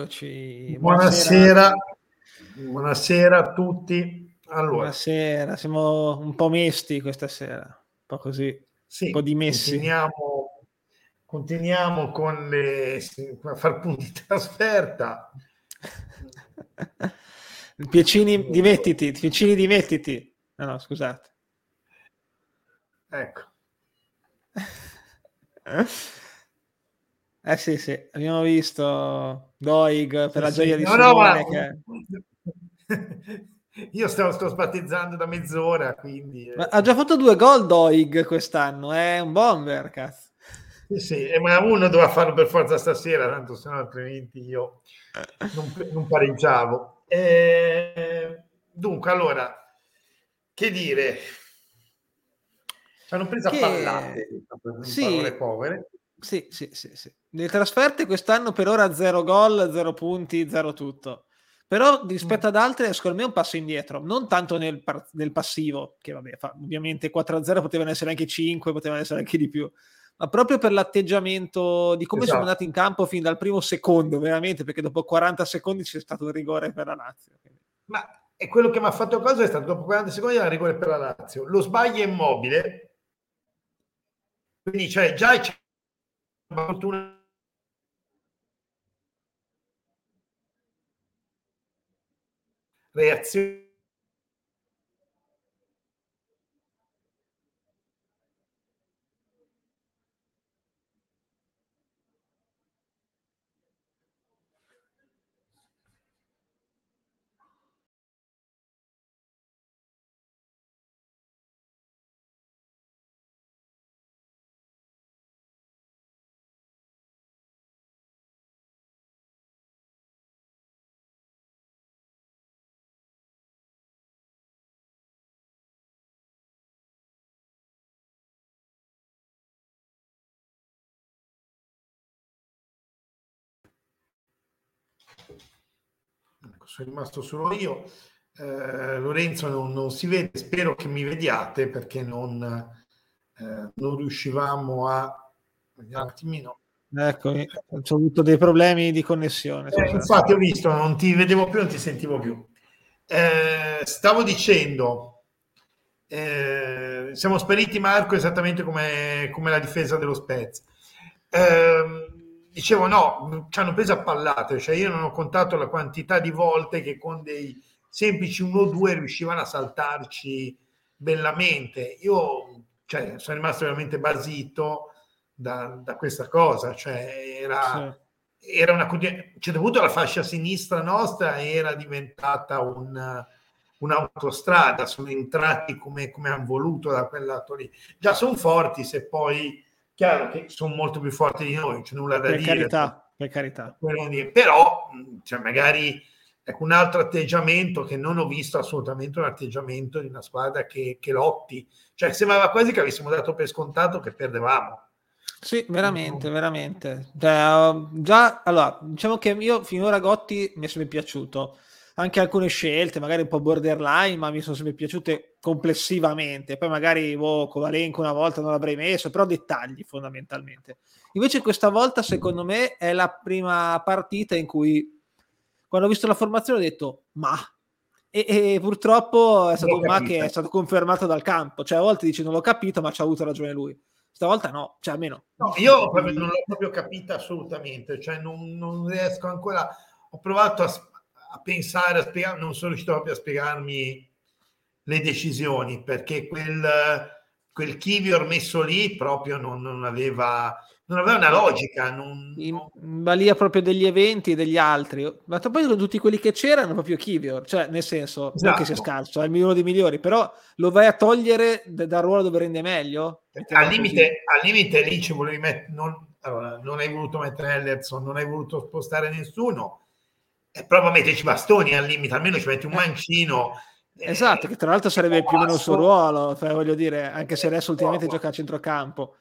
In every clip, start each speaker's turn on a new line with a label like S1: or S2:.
S1: Eccoci.
S2: Buonasera. Buonasera a tutti. Allora.
S1: Buonasera, siamo un po' mesti questa sera, un po' così,
S2: sì,
S1: un po' dimessi.
S2: Continuiamo, continuiamo con le, a far punti di trasferta.
S1: Piacini, dimettiti, Piacini, dimettiti. No, no, scusate.
S2: Ecco.
S1: Eh sì, sì, abbiamo visto Doig per la gioia di
S2: no,
S1: Simone
S2: no,
S1: che...
S2: Io sto, sto sbattezzando da mezz'ora, quindi...
S1: Eh. Ma ha già fatto due gol Doig quest'anno, è un bomber, cazzo.
S2: Sì, sì, eh, ma uno doveva farlo per forza stasera, tanto se no altrimenti io non, non pareggiavo. Eh, dunque, allora, che dire? Ci hanno preso
S1: che...
S2: a pallate,
S1: sì.
S2: parole povere.
S1: Sì, sì, sì, sì. Le trasferte quest'anno per ora zero gol, zero punti, zero tutto. Però rispetto mm. ad altre, secondo me è un passo indietro, non tanto nel, par- nel passivo, che vabbè, fa, ovviamente 4-0 potevano essere anche 5, potevano essere anche di più, ma proprio per l'atteggiamento di come esatto. sono andati in campo fin dal primo secondo, veramente, perché dopo 40 secondi c'è stato un rigore per la Lazio.
S2: Ma è quello che mi ha fatto cosa è stato dopo 40 secondi la rigore per la Lazio. Lo sbaglio è immobile, quindi cioè, già c'è fortuna. Reazione Ecco, sono rimasto solo io. Eh, Lorenzo non, non, si vede, spero che mi vediate perché non, eh, non riuscivamo a... Vediamo un attimino.
S1: Ecco, ho avuto dei problemi di connessione.
S2: Eh, infatti ho visto, non ti vedevo più, non ti sentivo più. Eh, stavo dicendo, eh, siamo spariti Marco esattamente come, come la difesa dello Spezia. Eh, dicevo no, ci hanno preso a pallate, cioè io non ho contato la quantità di volte che con dei semplici 1-2 riuscivano a saltarci bellamente. Io cioè, sono rimasto veramente basito da, da questa cosa, cioè era, sì. era una c'è dovuto la fascia sinistra nostra era diventata un, un'autostrada, sono entrati come, come hanno voluto da quel lato lì. Già sono forti se poi Chiaro che sono molto più forti di noi, c'è nulla da
S1: per
S2: dire.
S1: Carità, per carità.
S2: Però, cioè, magari ecco, un altro atteggiamento che non ho visto assolutamente un atteggiamento di una squadra che, che lotti. Cioè, sembrava quasi che avessimo dato per scontato che perdevamo.
S1: Sì, veramente, veramente. Cioè, già, allora, diciamo che io finora Gotti mi è sempre piaciuto anche alcune scelte, magari un po' borderline, ma mi sono sempre piaciute complessivamente. Poi magari boh, Kovalenko una volta non l'avrei messo, però dettagli fondamentalmente. Invece questa volta, secondo me, è la prima partita in cui, quando ho visto la formazione, ho detto, ma... E, e purtroppo è stato un ma che è stato confermato dal campo. Cioè, a volte dici non l'ho capito, ma ci ha avuto ragione lui. Stavolta no, cioè almeno...
S2: No, io non l'ho proprio capita assolutamente, cioè non, non riesco ancora... Ho provato a a pensare, a spiegare, non sono riuscito proprio a spiegarmi le decisioni perché quel, quel Kivior messo lì proprio non, non, aveva, non aveva una logica. Non,
S1: In balia proprio degli eventi e degli altri, ma poi tutti quelli che c'erano proprio Kivior, cioè nel senso esatto. non che sia esatto. scarso, è migliore dei migliori, però lo vai a togliere dal ruolo dove rende meglio?
S2: Al limite, al limite, lì ci volevi mettere, non, allora, non hai voluto mettere Ellerson, non hai voluto spostare nessuno e prova a metterci bastoni al limite, almeno ci metti un mancino.
S1: Eh, esatto, che tra l'altro sarebbe più o meno il suo ruolo, cioè, voglio dire, anche se adesso ultimamente gioca a centrocampo.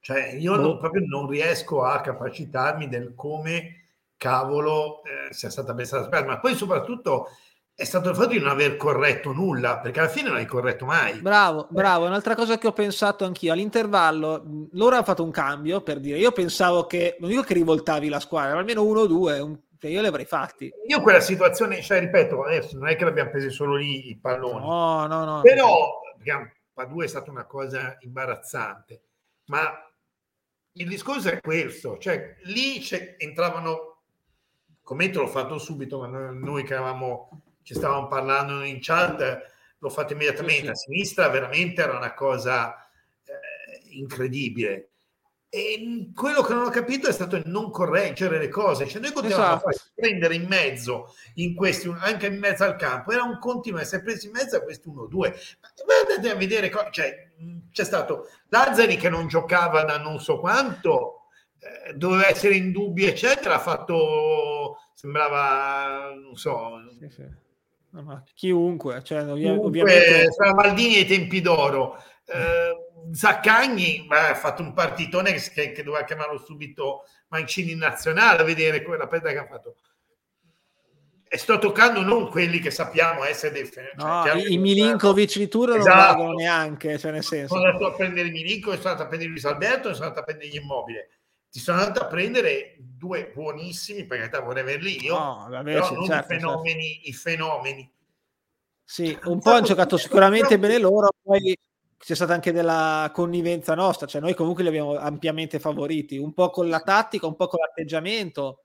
S2: Cioè, io non, proprio non riesco a capacitarmi del come cavolo eh, sia stata pensata la ma poi soprattutto è stato il fatto di non aver corretto nulla, perché alla fine non hai corretto mai.
S1: Bravo, bravo. Un'altra cosa che ho pensato anch'io, all'intervallo, loro hanno fatto un cambio per dire, io pensavo che, non dico che rivoltavi la squadra, ma almeno uno o due, un, Cioè, io li avrei fatti.
S2: Io quella situazione, cioè, ripeto, adesso non è che l'abbiamo preso solo lì i palloni.
S1: No, no, no.
S2: Però, Padua è stata una cosa imbarazzante. Ma il discorso è questo, cioè lì entravano, commento l'ho fatto subito, ma noi che eravamo, ci stavamo parlando in chat, l'ho fatto immediatamente, sì, sì. a sinistra veramente era una cosa eh, incredibile. E quello che non ho capito è stato il non correggere le cose, cioè noi continuavamo esatto. a prendere in mezzo, in questi, anche in mezzo al campo, era un continuo essere presi in mezzo a questi 1-2. Ma andate a vedere, cioè, c'è stato Lazzari che non giocava da non so quanto, eh, doveva essere in dubbio, eccetera, ha fatto, sembrava, non so... Sì, sì.
S1: No, chiunque, cioè,
S2: chiunque ovviamente... Maldini ai tempi d'oro. Eh, Zaccagni ha fatto un partitone che, che, doveva chiamarlo subito Mancini in nazionale a vedere quella pedra che ha fatto e sto toccando non quelli che sappiamo essere dei
S1: cioè, no, i Milinkovic di Turno esatto. non valgono neanche cioè nel senso
S2: sono andato a prendere Milinkovic sono andato a prendere Luis Alberto sono andato a prendere gli immobili ti sono andato a prendere due buonissimi perché vorrei averli io no, vabbè, però sì, non certo, i fenomeni certo. i fenomeni
S1: sì, un po' hanno giocato sicuramente bene loro poi c'è stata anche della connivenza nostra, cioè noi comunque li abbiamo ampiamente favoriti, un po' con la tattica, un po' con l'atteggiamento.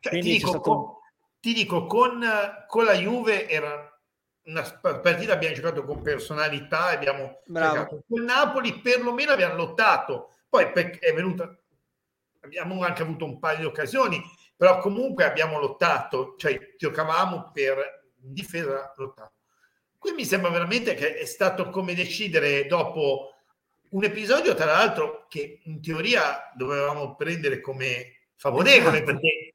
S2: Cioè, ti, dico, stato... con, ti, dico, con, con, la Juve era una partita, abbiamo giocato con personalità, abbiamo giocato con Napoli, perlomeno abbiamo lottato, poi è venuta, abbiamo anche avuto un paio di occasioni, però comunque abbiamo lottato, cioè giocavamo per difesa lottato. Qui mi sembra veramente che è stato come decidere dopo un episodio, tra l'altro, che in teoria dovevamo prendere come favorevole, esatto. perché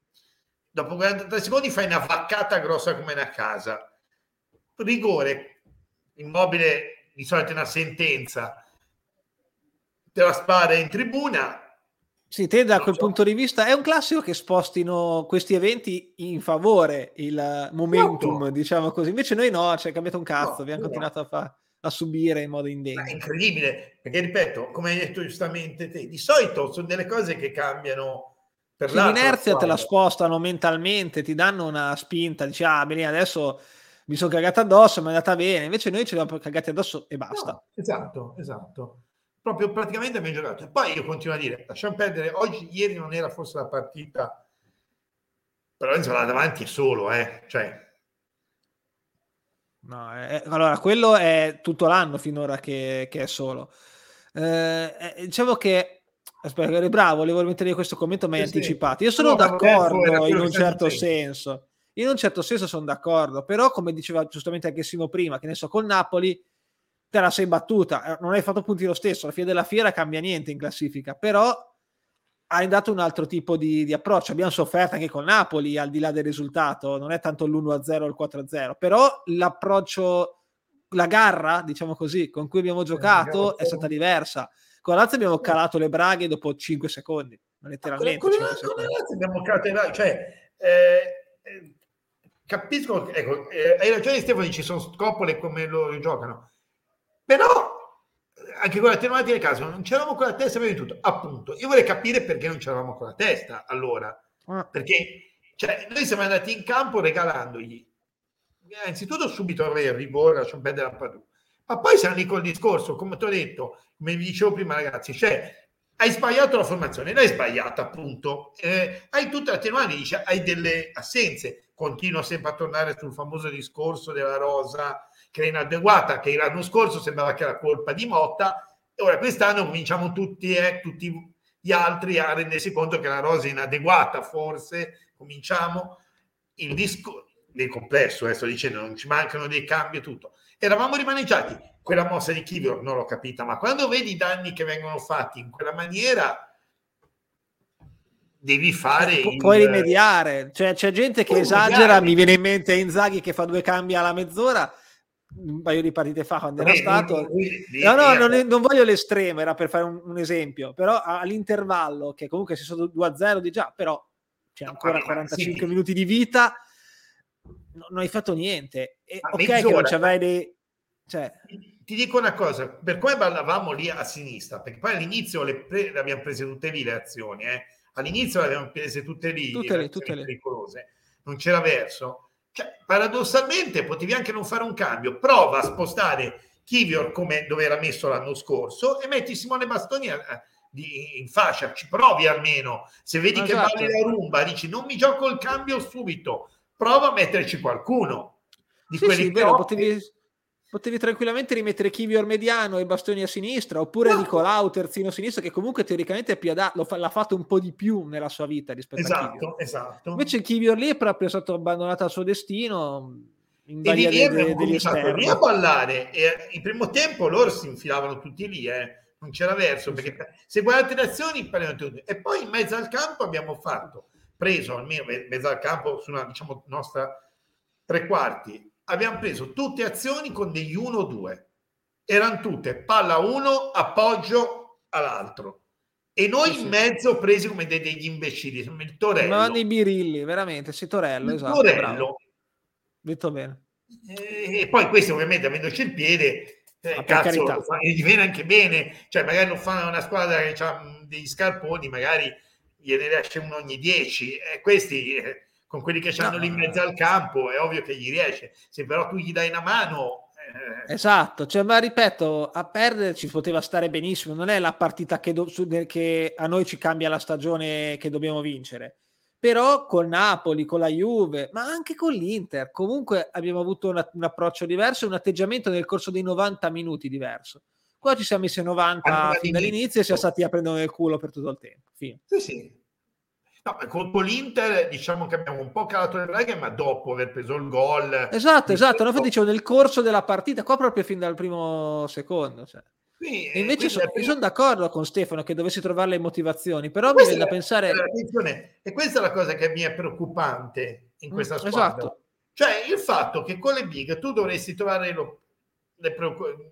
S2: dopo 43 secondi fai una vaccata grossa come una casa. Rigore, immobile, di solito una sentenza, te la spara in tribuna,
S1: sì, te da quel so. punto di vista è un classico che spostino questi eventi in favore il momentum, no. diciamo così. Invece noi no, ci è cambiato un cazzo, no, abbiamo no. continuato a, fa- a, subire in modo indegno.
S2: È incredibile, perché ripeto, come hai detto giustamente te, di solito sono delle cose che cambiano
S1: per sì, l'inerzia te la spostano mentalmente, ti danno una spinta, dici ah, bene, adesso mi sono cagata addosso, mi è andata bene, invece noi ci siamo cagati addosso e basta.
S2: esatto, esatto proprio praticamente abbiamo giocato. Poi io continuo a dire, lasciamo perdere, oggi, ieri non era forse la partita, però insomma davanti è solo, eh, cioè...
S1: No, è, allora, quello è tutto l'anno finora che, che è solo. Eh, diciamo che aspetta, eri bravo, volevo mettere questo commento, ma hai sì, anticipato. Io sono no, d'accordo in un certo senso. In un certo senso sono d'accordo, però come diceva giustamente anche Simo prima, che ne so, col Napoli te la sei battuta, eh, non hai fatto punti lo stesso, alla fine della fiera cambia niente in classifica, però hai dato un altro tipo di, di approccio. Abbiamo sofferto anche con Napoli, al di là del risultato, non è tanto l'1-0 o il 4-0, però l'approccio, la garra, diciamo così, con cui abbiamo giocato è stata diversa. Con la Lazio abbiamo calato le braghe dopo 5 secondi, letteralmente. Con, con,
S2: con la Lazio abbiamo calato le braghe, cioè... Eh, eh, capisco, ecco, eh, hai ragione Stefano, ci sono scopole come lo giocano però anche con la telematica del caso non c'eravamo con la testa prima di tutto. Appunto io vorrei capire perché non c'eravamo con la testa allora. Ah. perché cioè, noi siamo andati in campo regalandogli. Innanzitutto subito il rigore lasciamo perdere la Padù ma poi siamo lì col discorso come ti ho detto come vi dicevo prima ragazzi cioè hai sbagliato la formazione l'hai sbagliata appunto. Eh, hai tutta la tenuani dice hai delle assenze. Continuo sempre a tornare sul famoso discorso della rosa che è inadeguata, che l'anno scorso sembrava che era colpa di Motta, e ora quest'anno cominciamo tutti, eh, tutti gli altri a rendersi conto che la rosa è inadeguata, forse cominciamo il disco nel complesso, eh, sto dicendo, non ci mancano dei cambi e tutto. Eravamo rimaneggiati, quella mossa di Kivio non l'ho capita, ma quando vedi i danni che vengono fatti in quella maniera devi fare
S1: Pu- il... puoi rimediare cioè c'è gente che esagera rimediare. mi viene in mente Inzaghi che fa due cambi alla mezz'ora un paio di partite fa quando era stato no no non, non, voglio l'estremo era per fare un, un, esempio però all'intervallo che comunque si sono 2-0 di già però c'è ancora 45 sì. minuti di vita no, non hai fatto niente e, ok che non c'avevi dei cioè...
S2: ti dico una cosa per come ballavamo lì a sinistra perché poi all'inizio le, pre, le abbiamo prese tutte lì le azioni eh? all'inizio le abbiamo prese tutte lì,
S1: tutte lì, tutte
S2: lì. pericolose, non c'era verso. Cioè, paradossalmente potevi anche non fare un cambio, prova a spostare Kivior come dove era messo l'anno scorso e metti Simone Bastoni a, di, in fascia, ci provi almeno. Se vedi esatto. che vale la rumba, dici non mi gioco il cambio subito, prova a metterci qualcuno.
S1: Di sì, quelli sì, vero, potevi, potevi, tranquillamente rimettere Kivior mediano e Bastoni a sinistra, oppure no. Nicolau terzino sinistro, che comunque teoricamente è più adatto, fa, l'ha fatto un po' di più nella sua vita rispetto
S2: esatto,
S1: a Kivior.
S2: Esatto.
S1: Invece Kivior lì è proprio stato abbandonato al suo destino
S2: in e lì abbiamo cominciato lì a ballare e in primo tempo loro si infilavano tutti lì eh non c'era verso, perché se guardate le azioni tutti. E poi in mezzo al campo abbiamo fatto, preso almeno in mezzo al campo su una diciamo, nostra tre quarti, abbiamo preso tutte azioni con degli 1-2. Erano tutte palla 1, appoggio all'altro. E noi sì, in mezzo presi come degli imbecilli, il Torello.
S1: Ma dei birilli, veramente, sì, Torello,
S2: il
S1: esatto.
S2: Torello. Bravo.
S1: Detto bene.
S2: E poi questi ovviamente avendoci il piede eh, cazzo, gli viene anche bene, cioè magari non fa una squadra che ha degli scarponi, magari gliene riesce uno ogni dieci, e questi eh, con quelli che hanno no, lì in mezzo al campo è ovvio che gli riesce, se però tu gli dai una mano...
S1: Eh... Esatto, cioè, ma ripeto, a perdere ci poteva stare benissimo, non è la partita che, do, che a noi ci cambia la stagione che dobbiamo vincere però col Napoli, con la Juve, ma anche con l'Inter, comunque abbiamo avuto una, un approccio diverso un atteggiamento nel corso dei 90 minuti diverso. Qua ci siamo messi 90 allora, fin dall'inizio e siamo stati a prendere nel culo per tutto il tempo. Fine.
S2: Sì, sì. No, con l'Inter diciamo che abbiamo un po' calato le regole, ma dopo aver preso il gol.
S1: Esatto, esatto. No, dicevo nel corso della partita, qua proprio fin dal primo secondo. Cioè. Sì, e invece so, io sono d'accordo con Stefano che dovessi trovare le motivazioni, però mi viene da pensare...
S2: E questa è la cosa che mi è preoccupante in questa mm, squadra. Esatto. Cioè il fatto che con le big tu dovresti trovare lo, le,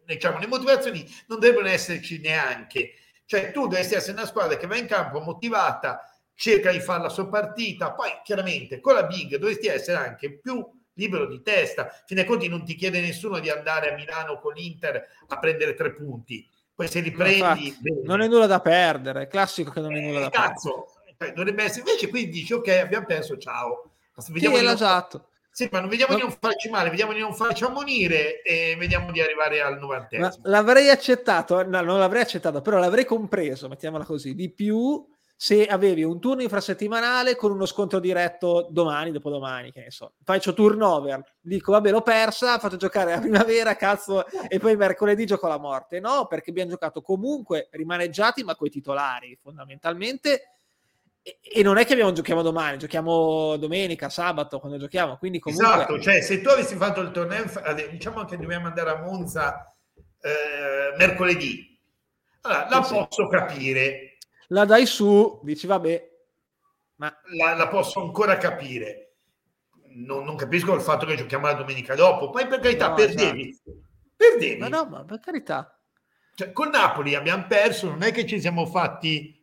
S2: diciamo, le motivazioni, non devono esserci neanche. Cioè tu dovresti essere una squadra che va in campo motivata, cerca di fare la sua partita, poi chiaramente con la big dovresti essere anche più libero di testa. Fine conti non ti chiede nessuno di andare a Milano con l'Inter a prendere tre punti. Poi se li prendi...
S1: Infatti, non è nulla da perdere, è classico che non è nulla eh, da
S2: cazzo, perdere. dovrebbe essere... Invece qui dici, ok, abbiamo perso, ciao.
S1: Vediamo sì, esatto.
S2: Sì, ma non vediamo ma... di non farci male, vediamo di non farci ammonire e vediamo di arrivare al novantesimo.
S1: L'avrei accettato, no, non l'avrei accettato, però l'avrei compreso, mettiamola così, di più se avevi un turno infrasettimanale con uno scontro diretto domani, dopodomani, che ne so, faccio turnover, dico vabbè l'ho persa, faccio giocare la primavera, cazzo, e poi mercoledì gioco la morte. No, perché abbiamo giocato comunque rimaneggiati, ma coi titolari fondamentalmente. E, non è che abbiamo, giochiamo domani, giochiamo domenica, sabato, quando giochiamo. Quindi comunque...
S2: Esatto, cioè se tu avessi fatto il torneo, diciamo che dobbiamo andare a Monza eh, mercoledì, allora la sì, posso sì. capire
S1: la dai su, dici vabbè,
S2: ma la, la posso ancora capire. Non, non, capisco il fatto che giochiamo la domenica dopo. Poi per carità, no, perdevi. Esatto. Perdevi.
S1: Ma no, ma per carità.
S2: Cioè, con Napoli abbiamo perso, non è che ci siamo fatti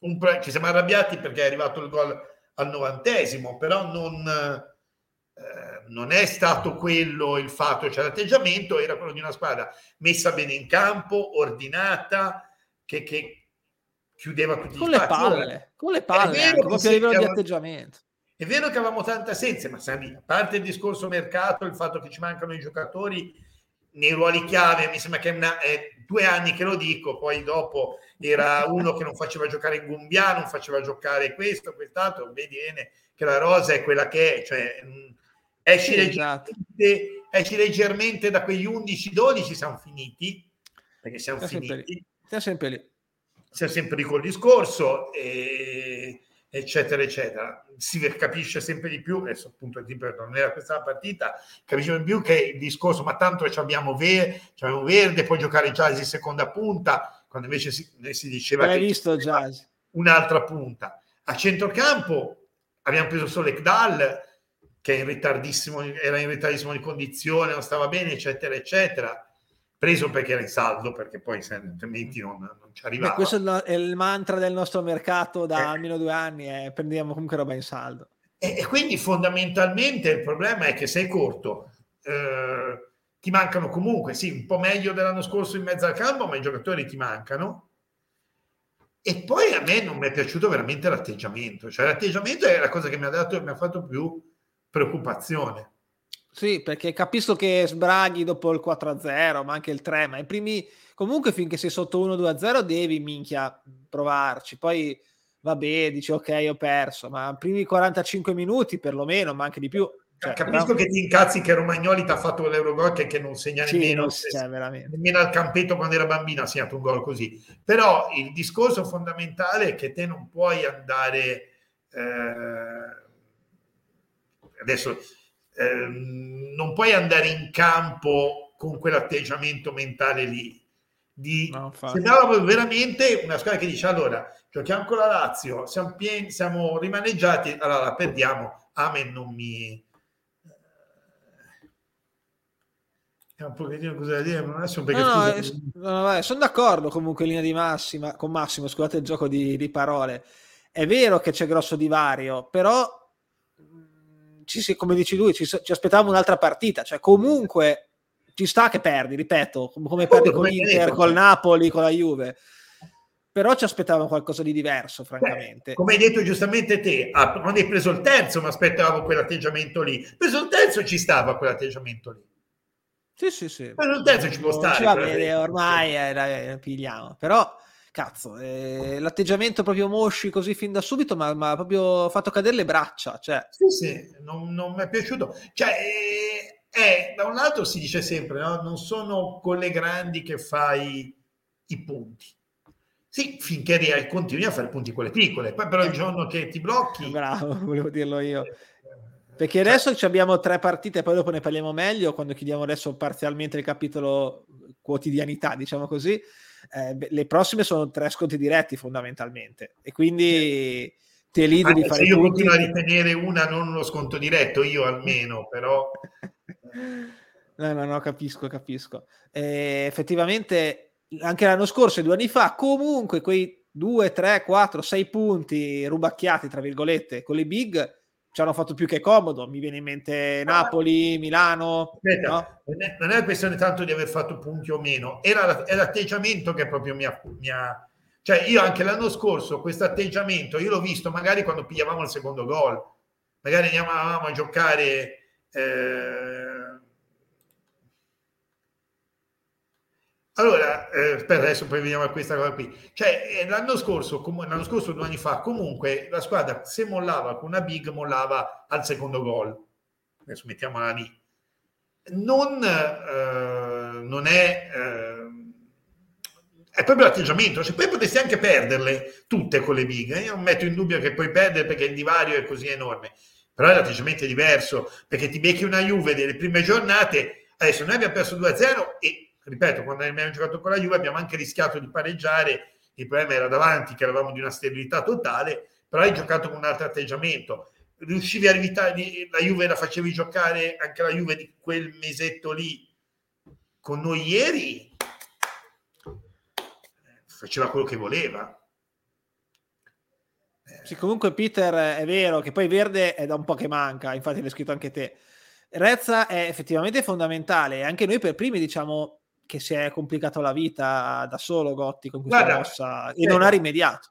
S2: un pre- ci siamo arrabbiati perché è arrivato il gol al novantesimo, però non, eh, non è stato quello il fatto, cioè l'atteggiamento era quello di una squadra messa bene in campo, ordinata, che, che, chiudeva tutti
S1: con i le palle, con le palle, è vero anche, a livello di atteggiamento.
S2: È vero che avevamo tante assenze, ma Sami, a parte il discorso mercato, il fatto che ci mancano i giocatori nei ruoli chiave, mi sembra che è, una, è due anni che lo dico, poi dopo era uno che non faceva giocare Gumbia, non faceva giocare questo, quest'altro, vedi bene che la rosa è quella che è, cioè esci, sì, leggermente, esatto. esci leggermente da quegli 11-12 siamo finiti, perché siamo Stiamo finiti.
S1: Sempre sempre lì
S2: sia sempre lì col discorso, e, eccetera, eccetera. Si capisce sempre di più, adesso appunto ripeto, non era questa la partita, capisce di più che il discorso, ma tanto abbiamo, ver- abbiamo Verde, puoi giocare Jazz in seconda punta, quando invece si, si diceva
S1: Hai visto Jazz.
S2: un'altra punta. A centrocampo abbiamo preso solo Ekdal, che in ritardissimo, era in ritardissimo di condizione, non stava bene, eccetera, eccetera preso perché era in saldo, perché poi altrimenti non, non ci arrivava. Beh,
S1: questo è il, mantra del nostro mercato da eh. almeno due anni, eh, prendiamo comunque roba in saldo.
S2: E, e, quindi fondamentalmente il problema è che sei corto, eh, ti mancano comunque, sì, un po' meglio dell'anno scorso in mezzo al campo, ma i giocatori ti mancano. E poi a me non mi è piaciuto veramente l'atteggiamento, cioè l'atteggiamento è la cosa che mi ha, dato, mi ha fatto più preoccupazione.
S1: Sì, perché capisco che sbraghi dopo il 4-0, ma anche il 3, ma i primi comunque finché sei sotto 1-2-0 devi minchia provarci. Poi vabbè, dici ok, ho perso, ma primi 45 minuti perlomeno, ma anche di più.
S2: Cioè, Capisco però... che ti incazzi che Romagnoli ti ha fatto l'Eurogol che non segna sì, nemmeno, non cioè, nemmeno al campetto quando era bambino ha segnato un gol così. Però il discorso fondamentale è che te non puoi andare eh, adesso eh, non puoi andare in campo con quell'atteggiamento mentale lì. Di, no, sembrava veramente una squadra che dice allora giochiamo con la Lazio siamo, pieni, siamo rimaneggiati allora la perdiamo Amen non mi è un pochettino cosa da dire, ma adesso perché
S1: no, no, scusa, no, no, sono d'accordo comunque in linea di massima, con Massimo, scusate il gioco di, di parole. È vero che c'è grosso divario, però ci, come dici lui, ci, ci aspettavamo un'altra partita, cioè comunque ci sta che perdi, ripeto, come perdi con l'Inter, col Napoli, con la Juve. Però ci aspettavamo qualcosa di diverso, francamente. Beh,
S2: come hai detto giustamente te, ah, quando hai preso il terzo, mi aspettavo quell'atteggiamento lì. Preso il terzo ci stava quell'atteggiamento lì.
S1: Sì, sì, sì.
S2: Ma non terzo ci può stare. Ci
S1: va bene, ormai eh, eh, pigliamo. Però, cazzo, eh, l'atteggiamento proprio Mosci così fin da subito mi ha proprio fatto cadere le braccia. Cioè.
S2: Sì, sì, non, non mi è piaciuto. Cioè, eh, eh, da un lato si dice sempre, no? non sono con le grandi che fai i punti. Sì, finché continui a fare punti con le piccole, poi però il giorno che ti blocchi...
S1: Bravo, volevo dirlo io. Perché adesso abbiamo tre partite, poi dopo ne parliamo meglio quando chiudiamo adesso parzialmente il capitolo quotidianità, diciamo così. Eh, le prossime sono tre sconti diretti fondamentalmente e quindi te li devi fare.
S2: Se io continuo a ritenere una non uno sconto diretto, io almeno, però.
S1: no, no, no, capisco, capisco. Eh, effettivamente anche l'anno scorso e due anni fa, comunque quei 2, 3, 4, 6 punti rubacchiati, tra virgolette, con le big ci hanno fatto più che comodo. Mi viene in mente Napoli, Milano.
S2: Aspetta, no? non, è, questione tanto di aver fatto punti o meno, era, è l'atteggiamento che proprio mi ha, mi ha, Cioè, io anche l'anno scorso questo atteggiamento, io l'ho visto magari quando pigliavamo il secondo gol, magari andiamo a giocare. Eh, Allora, eh, per adesso poi veniamo a questa cosa qui. Cioè, eh, l'anno scorso, com- l'anno scorso, due anni fa, comunque la squadra se mollava con una big, mollava al secondo gol. Adesso mettiamola lì. Non, eh, non è... Eh, è proprio l'atteggiamento, cioè, poi potresti anche perderle tutte con le big. Io non metto in dubbio che puoi perdere perché il divario è così enorme, però l'atteggiamento è diverso perché ti becchi una Juve delle prime giornate. Adesso noi abbiamo perso 2-0 e ripeto, quando abbiamo giocato con la Juve abbiamo anche rischiato di pareggiare, il problema era davanti, che eravamo di una stabilità totale, però hai giocato con un altro atteggiamento. Riuscivi a evitare, la Juve la facevi giocare, anche la Juve di quel mesetto lì, con noi ieri, faceva quello che voleva.
S1: Sì, comunque Peter è vero che poi Verde è da un po' che manca, infatti l'hai scritto anche te. Rezza è effettivamente fondamentale, anche noi per primi diciamo che si è complicato la vita da solo Gotti con questa Guarda, mossa e non ha rimediato.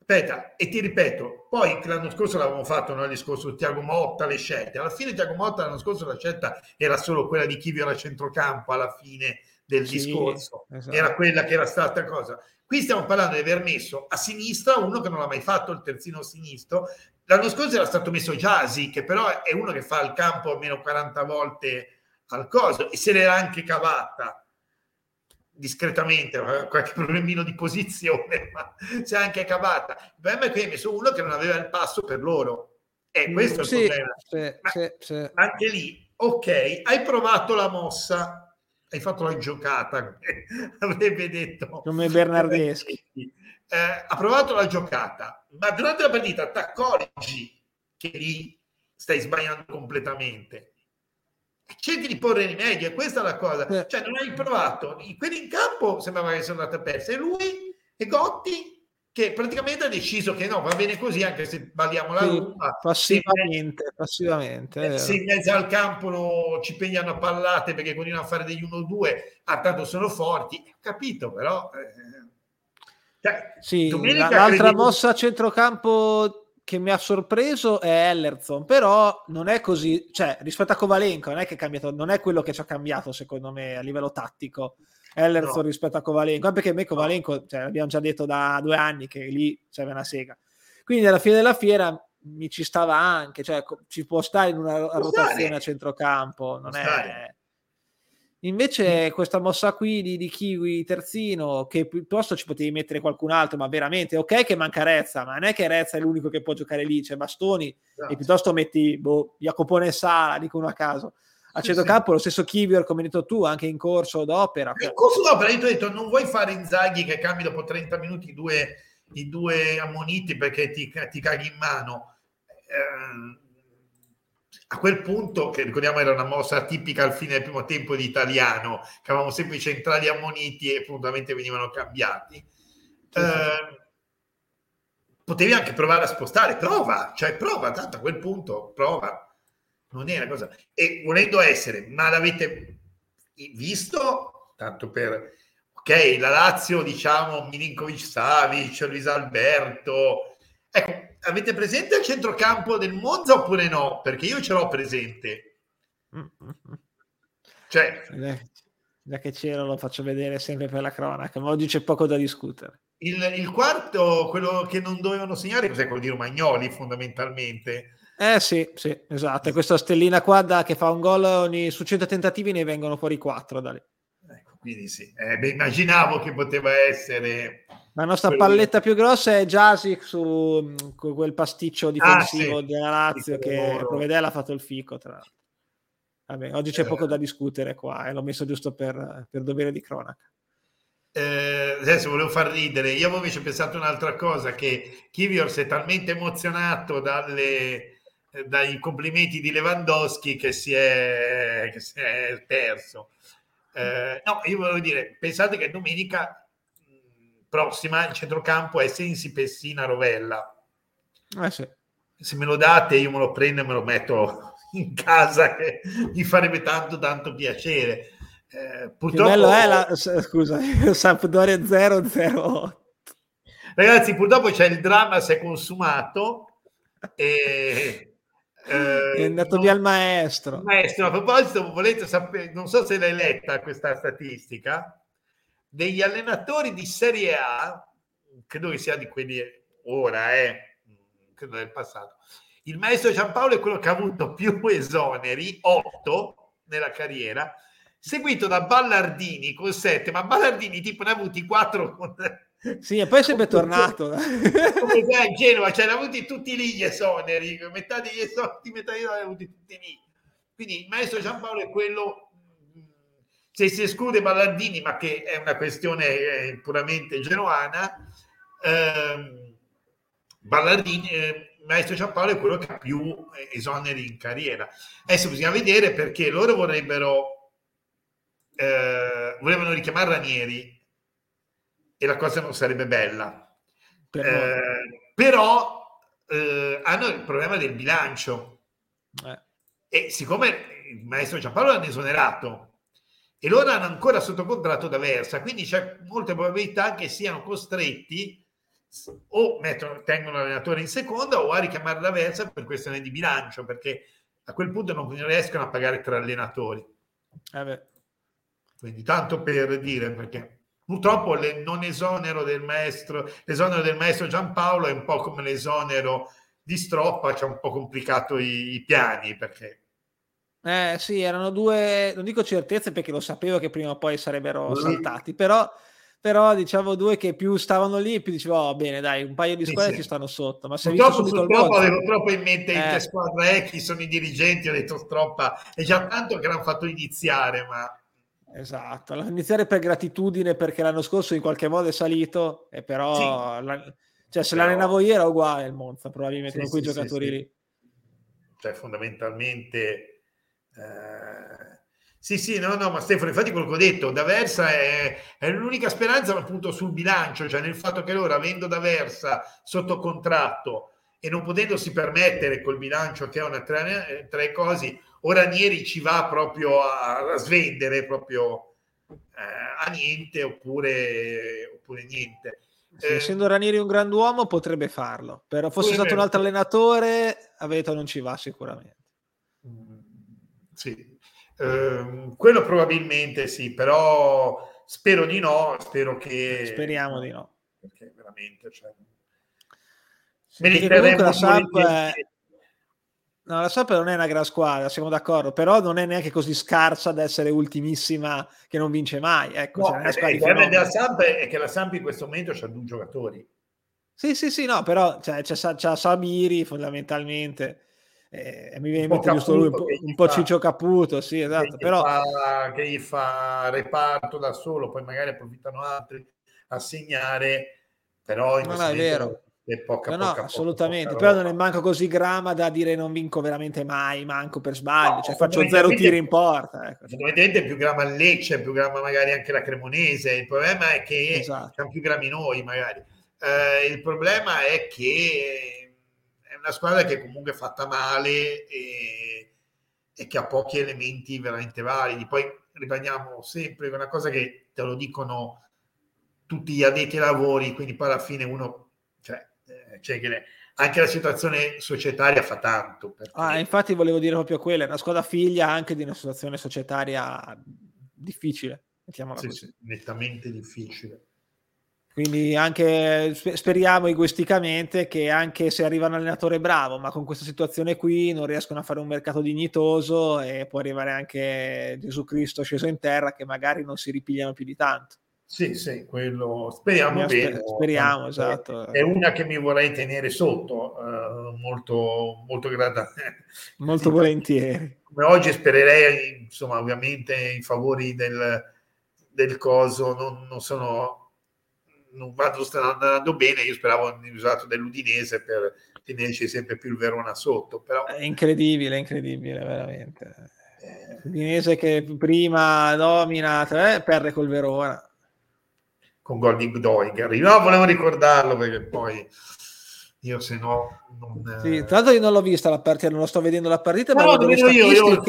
S2: Aspetta, e ti ripeto, poi l'anno scorso l'avevamo fatto, no? il discorso di Tiago Motta, le scelte. Alla fine Tiago Motta l'anno scorso la scelta era solo quella di chi viola centrocampo alla fine del sì, discorso. Esatto. Era quella che era stata cosa. Qui stiamo parlando di aver messo a sinistra uno che non l'ha mai fatto, il terzino sinistro. L'anno scorso era stato messo Jasi, che però è uno che fa il campo almeno 40 volte al coso e se l'era anche cavata discretamente qualche problemino di posizione, ma si è anche cavata. Il problema è che hai messo uno che non aveva il passo per loro. E mm, questo sì, è il problema. Sì, ma, sì, sì. Anche lì, ok, hai provato la mossa, hai fatto la giocata, avrebbe detto.
S1: Come Bernardeschi.
S2: Eh, ha provato la giocata, ma durante la partita ti accorgi che lì stai sbagliando completamente cerchi di porre rimedio, e questa è la cosa. Eh. Cioè, non hai provato. Quelli in campo sembrava che siano andate perse. E lui e Gotti che praticamente ha deciso che no, va bene così anche se balliamo la sì,
S1: Passivamente, se, passivamente.
S2: Se in mezzo al campo no, ci pegnano a pallate perché continuano a fare degli 1-2, ah, tanto sono forti. Ho capito, però... Eh,
S1: Cioè, sì, l'altra mossa a centrocampo che mi ha sorpreso è Ellerson, però non è così, cioè rispetto a Kovalenko non è che è cambiato, non è quello che ci ha cambiato secondo me a livello tattico. Ellerson no. rispetto a Kovalenko, perché a me Kovalenko, cioè, abbiamo già detto da due anni che lì serve una sega. Quindi alla fine della fiera mi ci stava anche, cioè ci può stare in una rotazione a centrocampo, non è... Invece questa mossa qui di, di, Kiwi terzino, che piuttosto ci potevi mettere qualcun altro, ma veramente ok che manca Rezza, ma non è che Rezza è l'unico che può giocare lì, c'è Bastoni esatto. e piuttosto metti boh, Jacopone e Sala, dicono a caso. A centrocampo sì, lo stesso Kiwior, come hai detto tu, anche in corso d'opera.
S2: In corso d'opera, io ti ho detto, non vuoi fare Inzaghi che cambi dopo 30 minuti i due, i due ammoniti perché ti, ti caghi in mano. Eh, a quel punto, che ricordiamo era una mossa tipica al fine del primo tempo di italiano, che avevamo sempre i centrali ammoniti e puntualmente venivano cambiati, eh, potevi anche provare a spostare, prova, cioè prova, tanto a quel punto prova, non è una cosa. E volendo essere, ma l'avete visto, tanto per, ok, la Lazio, diciamo, Milinkovic Savic, Luis Alberto, ecco, avete presente il centrocampo del Monza oppure no? Perché io ce l'ho presente.
S1: Cioè, già che c'era lo faccio vedere sempre per la cronaca, ma oggi c'è poco da discutere.
S2: Il, il quarto, quello che non dovevano segnare, cos'è quello di Romagnoli fondamentalmente?
S1: Eh sì, sì, esatto. E questa stellina qua da, che fa un gol ogni, su 100 tentativi ne vengono fuori 4 da lì.
S2: Ecco, quindi sì, eh, beh, immaginavo che poteva essere
S1: la nostra palletta più grossa è Jasic su quel pasticcio difensivo ah, sì. della Lazio che Provedella ha fatto il fico. Tra l'altro. Vabbè, oggi c'è eh. poco da discutere qua e eh, l'ho messo giusto per, per dovere di cronaca.
S2: Eh, adesso volevo far ridere. Io avevo invece pensato un'altra cosa: che Kivior si è talmente emozionato dalle, dai complimenti di Lewandowski che si è, che si è perso. Eh, no, io volevo dire, pensate che domenica prossima il centrocampo è Sensi, Pessina, Rovella.
S1: Eh sì.
S2: Se me lo date io me lo prendo e me lo metto in casa che mi farebbe tanto tanto piacere.
S1: Eh, purtroppo... Che bello è la... scusa, Sampdoria 008.
S2: Ragazzi, purtroppo c'è il dramma, si è consumato e...
S1: Eh, è andato non... via il maestro.
S2: Maestro, a proposito, volete sapere, non so se l'hai letta questa statistica, degli allenatori di Serie A, credo che sia di quelli ora, eh, credo del passato. Il maestro Giampaolo è quello che ha avuto più esoneri, 8 nella carriera, seguito da Ballardini con 7, ma Ballardini tipo ne ha avuti 4 con...
S1: Sì, e poi è sempre tornato.
S2: Come a Genova, cioè ne ha avuti tutti lì gli esoneri, metà degli esoneri, metà degli esoneri, ne ha avuti tutti lì. Quindi il maestro Giampaolo è quello se si esclude Ballardini, ma che è una questione eh, puramente genuana, ehm, Ballardini, eh, Maestro Giampaolo è quello che ha più eh, esoneri in carriera. Adesso bisogna vedere perché loro vorrebbero, eh, volevano richiamare Ranieri e la cosa non sarebbe bella. Però, eh, però eh, hanno il problema del bilancio. E siccome il Maestro Giampaolo l'hanno esonerato, e loro hanno ancora sotto contratto da Versa, quindi c'è molte probabilità che siano costretti o mettono, tengono l'allenatore in seconda o a richiamare la Versa per questione di bilancio, perché a quel punto non riescono a pagare tre allenatori. Eh quindi tanto per dire, perché purtroppo le, non esonero del maestro, l'esonero del maestro Giampaolo è un po' come l'esonero di Stroppa, c'è un po' complicato i, i piani, perché
S1: eh sì, erano due, non dico certezze perché lo sapevo che prima o poi sarebbero saltati, però, però diciamo due che più stavano lì più dicevo, oh, bene dai, un paio di squadre sì, ci stanno sotto. Ma se
S2: purtroppo, purtroppo avevo troppo in mente eh. che squadra è, chi sono i dirigenti, ho detto Stroppa, è già tanto che l'hanno fatto iniziare, ma...
S1: Esatto, iniziare per gratitudine perché l'anno scorso in qualche modo è salito, e però... Sì. La, cioè se però... l'allenavo io era uguale il Monza, probabilmente, sì, con quei giocatori lì.
S2: Cioè fondamentalmente eh, sì, sì, no, no, ma Stefano, infatti quello che ho detto, D'Aversa è, è l'unica speranza appunto sul bilancio, cioè nel fatto che loro avendo D'Aversa sotto contratto e non potendosi permettere col bilancio che ha una tre, tre cose, ora Ranieri ci va proprio a, a svendere proprio eh, a niente oppure, oppure niente.
S1: eh, essendo Ranieri un grand'uomo potrebbe farlo, però fosse stato un altro allenatore, Aveto non ci va sicuramente.
S2: Sì, eh, quello probabilmente sì, però spero di no, spero che...
S1: Speriamo di no.
S2: Perché veramente... Cioè,
S1: sì, meriterebbe la Samp è... No, la Samp non è una gran squadra, siamo d'accordo, però non è neanche così scarsa da essere ultimissima che non vince mai. Ecco,
S2: no, cioè, eh, il problema della Samp è che la Samp in questo momento ha due giocatori.
S1: Sì, sì, sì, no, però cioè, c'è, c'è Sabiri fondamentalmente. Eh, mi viene in mente giusto lui, un po', un po Ciccio Caputo, sì, esatto.
S2: Che,
S1: però...
S2: fa, che gli fa reparto da solo, poi magari approfittano altri a segnare, però in
S1: no, no, è vero
S2: poca,
S1: no, no, assolutamente. Poca Però non è manco così grama da dire non vinco veramente mai, manco per sbaglio, no, cioè faccio zero tiri in porta. Ecco.
S2: Fondamentalmente più grama il Lecce, più grama magari anche la Cremonese. Il problema è che esatto. siamo più grami noi, magari. Eh, il problema è che è una squadra che è comunque fatta male e, e che ha pochi elementi veramente validi. Poi ribadiamo sempre una cosa che te lo dicono tutti gli addetti ai lavori, quindi poi alla fine uno cioè, cioè anche la situazione societaria fa tanto.
S1: Perché... Ah, infatti volevo dire proprio quella, è una squadra figlia anche di una situazione societaria difficile, mettiamola
S2: sì, così. Sì, nettamente difficile.
S1: Quindi anche speriamo egoisticamente che anche se arriva un allenatore bravo, ma con questa situazione qui non riescono a fare un mercato dignitoso e può arrivare anche Gesù Cristo sceso in terra che magari non si ripigliano più di tanto.
S2: Sì, sì, quello speriamo bene.
S1: Speriamo, esatto.
S2: È una che mi vorrei tenere sotto, uh, molto, molto grata.
S1: Molto volentieri.
S2: Come oggi spererei, insomma, ovviamente in favori del, del coso, non, non sono, non vado andando bene, io speravo di usato dell'Udinese per tenerci sempre più il Verona sotto. Però...
S1: È incredibile, incredibile, veramente. Eh. L'Udinese che prima domina, eh, perde col Verona
S2: con gol di Doiger. No, volevo ricordarlo perché poi io se no non...
S1: Sì, tra l'altro io non l'ho vista la partita, non lo sto vedendo la partita, no, ma statistiche... Io, io...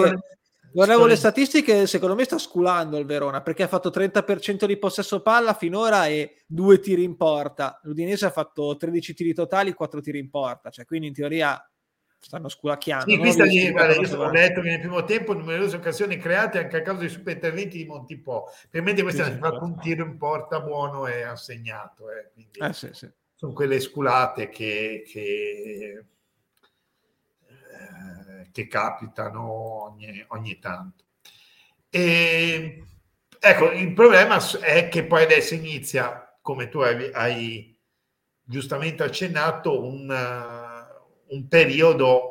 S1: Guardavo le statistiche, secondo me sta sculando il Verona perché ha fatto 30% di possesso palla finora e due tiri in porta. L'Udinese ha fatto 13 tiri totali, 4 tiri in porta, cioè quindi in teoria stanno sculacchiando.
S2: Sì, qui sta gli, guarda, io ho letto che nel primo tempo numerose occasioni create anche a causa dei super interventi di Montipò. Per me questa sì, ha fatto un tiro in porta buono e assegnato. Eh, quindi
S1: eh, sì, sì.
S2: Sono quelle sculate che, che, eh, che capitano ogni, ogni tanto. E, ecco, il problema è che poi adesso inizia, come tu hai, hai giustamente accennato, un un periodo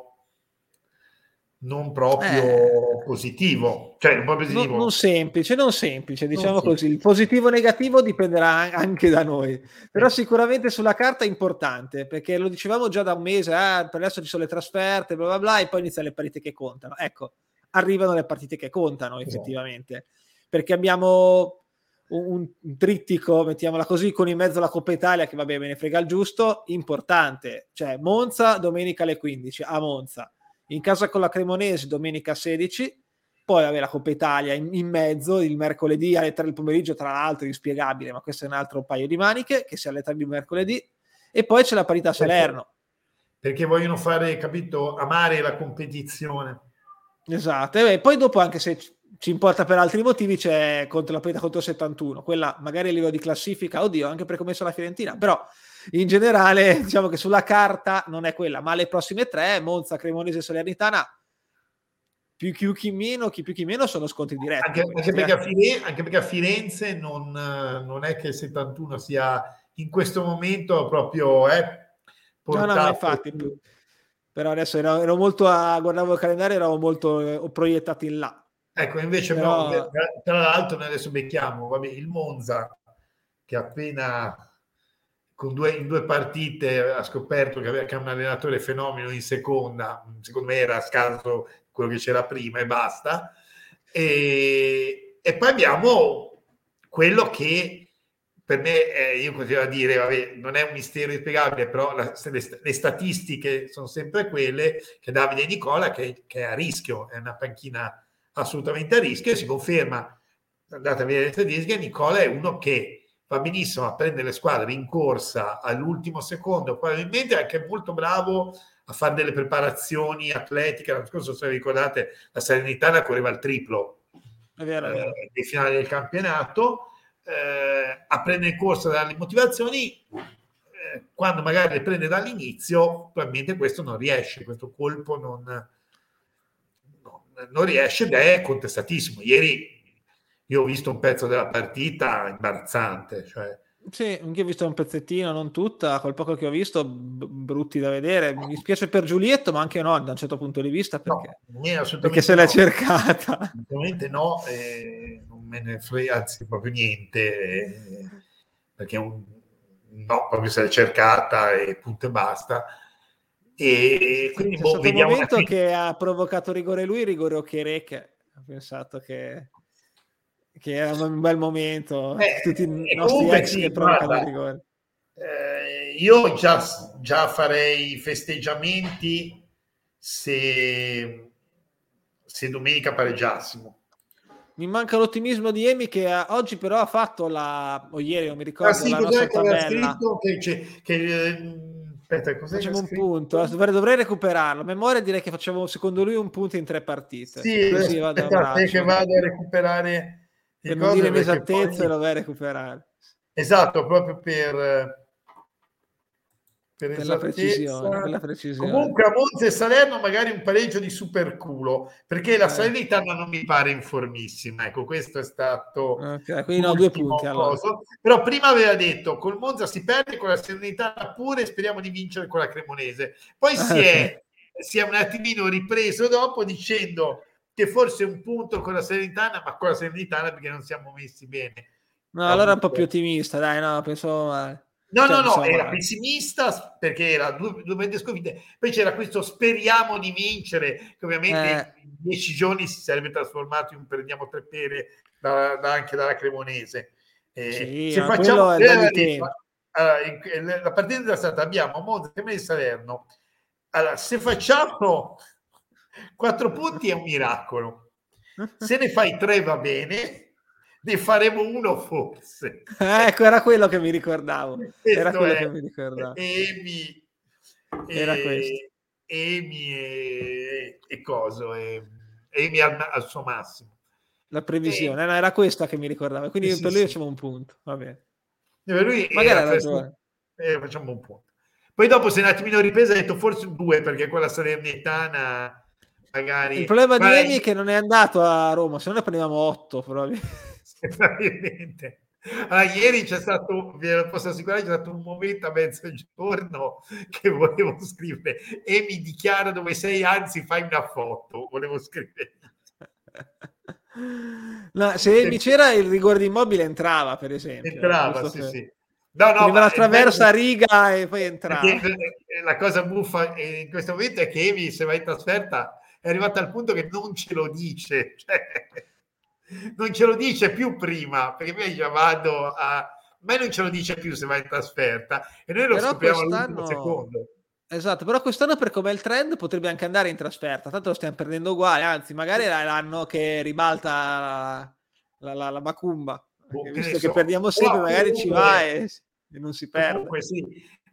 S2: non proprio eh, positivo, cioè non, proprio
S1: positivo. Non, non, semplice, non semplice, diciamo non così. Il positivo e negativo dipenderà anche da noi, però eh. sicuramente sulla carta è importante perché lo dicevamo già da un mese, ah, per adesso ci sono le trasferte, bla bla bla, e poi iniziano le partite che contano. Ecco, arrivano le partite che contano effettivamente, perché abbiamo un, un, trittico, mettiamola così, con in mezzo la Coppa Italia, che vabbè, me ne frega il giusto, importante. Cioè, Monza domenica alle 15 a Monza, in casa con la Cremonese domenica 16, poi vabbè, la Coppa Italia in, in, mezzo il mercoledì alle 3 del pomeriggio, tra l'altro inspiegabile, ma questo è un altro paio di maniche, che si alle 3 di mercoledì, e poi c'è la parità Salerno.
S2: Perché vogliono fare, capito, amare la competizione.
S1: Esatto, e poi dopo anche se ci importa per altri motivi, c'è contro la partita contro il 71, quella magari a livello di classifica, oddio, anche precomesso la Fiorentina, però in generale diciamo che sulla carta non è quella, ma le prossime tre, Monza, Cremonese e Salernitana, più chi, chi meno, chi più chi meno sono scontri diretti.
S2: Anche, anche, perché, a Firenze, anche perché a Firenze non, non, è che il 71 sia in questo momento proprio... Eh,
S1: no, no, infatti... Però adesso ero, ero molto a guardavo il calendario, ero molto eh, proiettati in là
S2: Ecco, invece Però... no, tra l'altro noi adesso becchiamo vabbè, il Monza che appena con due, in due partite ha scoperto che che un allenatore fenomeno in seconda, secondo me era scarso quello che c'era prima e basta. E, e poi abbiamo quello che per me, eh, io continuo a dire, vabbè, non è un mistero inspiegabile, però la, le, le, statistiche sono sempre quelle che Davide Nicola, che, che è a rischio, è una panchina assolutamente a rischio e si conferma, andate a vedere le statistiche, Nicola è uno che va benissimo a prendere le squadre in corsa all'ultimo secondo, probabilmente anche molto bravo a fare delle preparazioni atletiche. L'anno scorso, se vi ricordate, la Salernitana correva il triplo
S1: è vero, è vero.
S2: Eh, dei finali del campionato, eh, a prendere in corsa dalle motivazioni. Eh, quando magari le prende dall'inizio, probabilmente questo non riesce, questo colpo non, non, non riesce ed è contestatissimo. Ieri io ho visto un pezzo della partita imbarazzante, cioè
S1: sì, anche ho visto un pezzettino, non tutta, quel poco che ho visto, b- brutti da vedere. Mi dispiace per Giulietto, ma anche no, da un certo punto di vista, perché,
S2: no,
S1: perché se l'è cercata.
S2: Assolutamente no, eh, non me ne frega, anzi, proprio niente, eh, perché un, no, proprio se l'è cercata e punto e basta. E quindi
S1: C'è boh, vediamo un momento che ha provocato rigore lui, rigore Okereke. Ha pensato che che era un bel momento.
S2: Eh, Tutti i nostri ex sì, che provocano il rigore. Eh, io già, già farei festeggiamenti se, se domenica pareggiassimo.
S1: Mi manca l'ottimismo di Emi che ha, oggi però ha fatto la, o ieri non mi ricordo, ah, sì, la nostra tabella.
S2: Che, che, eh,
S1: aspetta, facciamo un punto, dovrei, dovrei, recuperarlo. A memoria direi che facciamo secondo lui un punto in tre partite.
S2: Sì, Così aspetta, vado che vado a recuperare
S1: per non dire l'esattezza poi... lo vai a recuperare.
S2: Esatto, proprio per,
S1: per, per, la precisione, per, la precisione,
S2: Comunque a Monza e Salerno magari un pareggio di super culo, perché la eh. Salernitana non mi pare informissima. Ecco, questo è stato...
S1: Okay, quindi no, due punti. Allora.
S2: Però prima aveva detto, col Monza si perde, con la Salernitana pure, speriamo di vincere con la Cremonese. Poi si è, si è un attimino ripreso dopo dicendo che forse un punto con la Serenitana, ma con la Serenitana perché non siamo messi bene.
S1: No, allora è un po' più ottimista, dai, no, penso male.
S2: No, cioè, no, no, era male. pessimista perché era due, due sconfitte. Poi c'era questo speriamo di vincere, che ovviamente eh. in dieci giorni si sarebbe trasformato in un prendiamo tre pere da, da, anche dalla Cremonese.
S1: Eh, sì, se facciamo eh,
S2: allora, la partita è stata abbiamo Monza e Salerno. Allora, se facciamo Quattro punti è un miracolo. Se ne fai tre va bene, ne faremo uno forse.
S1: ecco, era quello che mi ricordavo. Era quello è, che mi ricordavo.
S2: Emi,
S1: era e, questo.
S2: Emi e, e coso, e, Emi al, al, suo massimo.
S1: La previsione, e, no, era questa che mi ricordava. Quindi sì, per lui sì. facciamo un punto. Va bene.
S2: Per lui Magari ha ragione. Eh, facciamo un punto. Poi dopo, se un attimino ripresa, ha detto forse due, perché quella salernitana magari...
S1: Il problema di Emi è che non è andato a Roma, se no ne prendevamo 8
S2: probabilmente. Allora, ieri c'è stato, vi posso assicurare, c'è stato un momento a mezzogiorno che volevo scrivere e mi dichiara dove sei, anzi fai una foto, volevo scrivere.
S1: No, se mi c'era il rigore di immobile entrava, per esempio.
S2: Entrava, sì,
S1: che...
S2: sì.
S1: No, no, la traversa riga e poi entrava.
S2: La cosa buffa in questo momento è che Evi, se vai in trasferta, è arrivata al punto che non ce lo dice, cioè, non ce lo dice più prima, perché poi già vado a... Ma non ce lo dice più se va in trasferta e noi lo però scopriamo all'ultimo secondo.
S1: Esatto, però quest'anno per come è il trend potrebbe anche andare in trasferta, tanto lo stiamo perdendo uguale, anzi magari è l'anno che ribalta la, la, la, Macumba, boh, visto che, so. perdiamo sempre no, magari comunque, ci va e, e, non si perde.
S2: Comunque sì,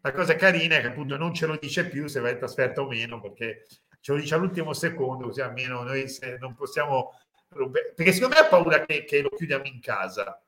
S2: la cosa carina è che appunto non ce lo dice più se va in trasferta o meno, perché ce lo dice all'ultimo secondo, così almeno noi non possiamo... Perché secondo me ha paura che, che lo chiudiamo in casa.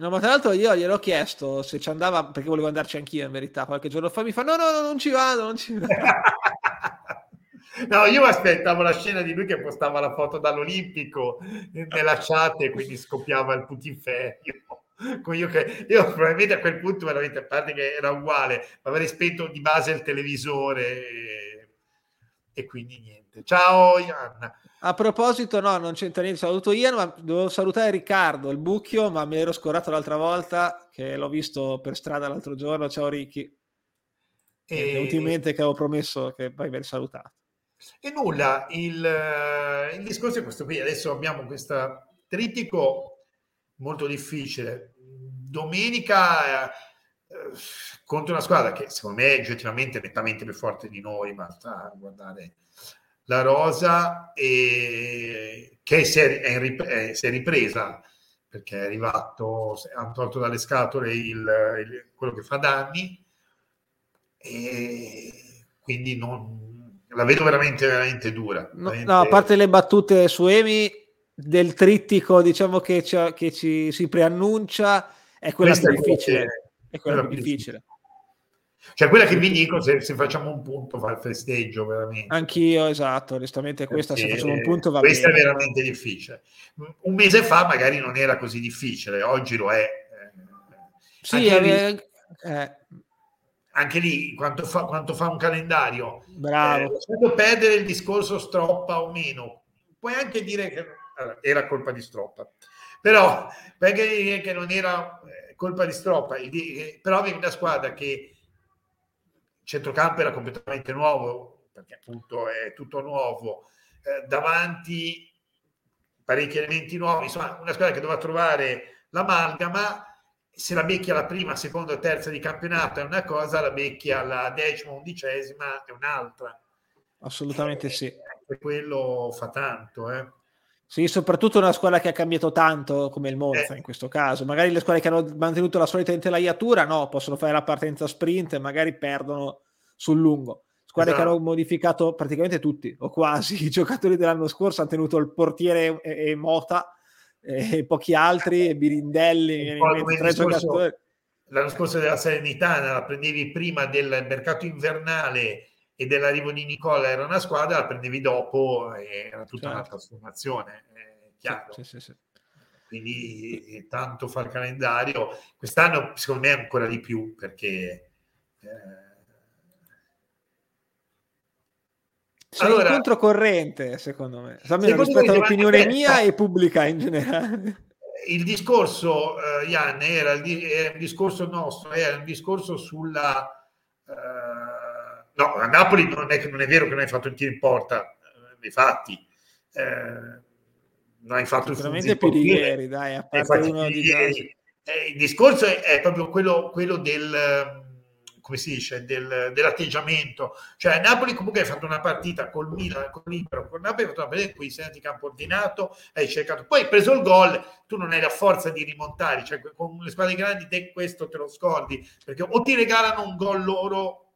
S1: No, ma tra l'altro io gliel'ho chiesto se ci andava, perché volevo andarci anch'io in verità, qualche giorno fa mi fa no, no, no, non ci vado, non ci vado.
S2: no, io aspettavo la scena di lui che postava la foto dall'Olimpico nella chat e quindi scoppiava il putiferio. Io, che, io probabilmente a quel punto veramente a parte che era uguale, ma avrei spento di base il televisore e e quindi niente. Ciao Ian.
S1: A proposito, no, non c'entra niente, saluto Ian, ma devo salutare Riccardo, il bucchio, ma mi ero scorato l'altra volta, che l'ho visto per strada l'altro giorno. Ciao Ricky. E... ultimamente che avevo promesso che poi aver salutato.
S2: E nulla, il, eh, il discorso è questo qui. Adesso abbiamo questo trittico molto difficile. Domenica... Eh, contro una squadra che secondo me è oggettivamente nettamente più forte di noi, basta guardare la rosa e che si è, è, si è ripresa perché è arrivato, hanno tolto dalle scatole il, il, quello che fa danni e quindi non, la vedo veramente, veramente dura. Veramente...
S1: No, a parte le battute su Emi, del trittico diciamo che, che ci si preannuncia è quella più difficile. È quella più difficile.
S2: Cioè quella che vi dico, se, se, facciamo un punto fa il festeggio veramente.
S1: Anch'io, esatto, onestamente questa Perché se facciamo un punto va
S2: questa
S1: bene.
S2: è veramente difficile. Un mese fa magari non era così difficile, oggi lo è.
S1: Sì, anche, lì, eh.
S2: anche lì quanto fa, quanto fa un calendario.
S1: Bravo.
S2: Eh, perdere il discorso stroppa o meno, puoi anche dire che era colpa di stroppa. Però, perché dire che non era eh, colpa di stroppa, però avevi una squadra che centrocampo era completamente nuovo, perché appunto è tutto nuovo, eh, davanti parecchi elementi nuovi, insomma una squadra che doveva trovare l'amalgama, se la becchi alla prima, seconda o terza di campionato è una cosa, la becchi alla decima, undicesima è un'altra.
S1: Assolutamente
S2: eh,
S1: sì.
S2: E quello fa tanto, eh.
S1: Sì, soprattutto una squadra che ha cambiato tanto come il Monza eh. in questo caso. Magari le squadre che hanno mantenuto la solita intelaiatura, no, possono fare la partenza sprint e magari perdono sul lungo. Squadre esatto. che hanno modificato praticamente tutti, o quasi, i giocatori dell'anno scorso hanno tenuto il portiere e, e Mota e pochi altri, e Birindelli, tre giocatori.
S2: L'anno scorso della Serenità la prendevi prima del mercato invernale e dell'arrivo di Nicola era una squadra, la prendevi dopo e era tutta certo. una trasformazione, è chiaro. Sì, sì, sì, Quindi tanto fa il calendario. Quest'anno secondo me ancora di più perché... Eh,
S1: Sei allora, in controcorrente, secondo me, almeno rispetto all'opinione mia e pubblica in generale.
S2: Il discorso, uh, Ian, era il, era il, discorso nostro, era un discorso sulla... Uh, No, a Napoli non è, non è vero che non hai fatto il tiro in porta, nei eh, fatti. Eh, non hai fatto
S1: Sicuramente più di ieri, dai, a parte uno di ieri.
S2: Eh, il discorso è, è proprio quello, quello del come si dice, del, dell'atteggiamento. Cioè, Napoli comunque hai fatto una partita col Milan, con l'Inter, con Napoli hai fatto una partita in cui sei andato in campo ordinato, hai cercato, poi hai preso il gol, tu non hai la forza di rimontare, cioè con le squadre grandi te questo te lo scordi, perché o ti regalano un gol loro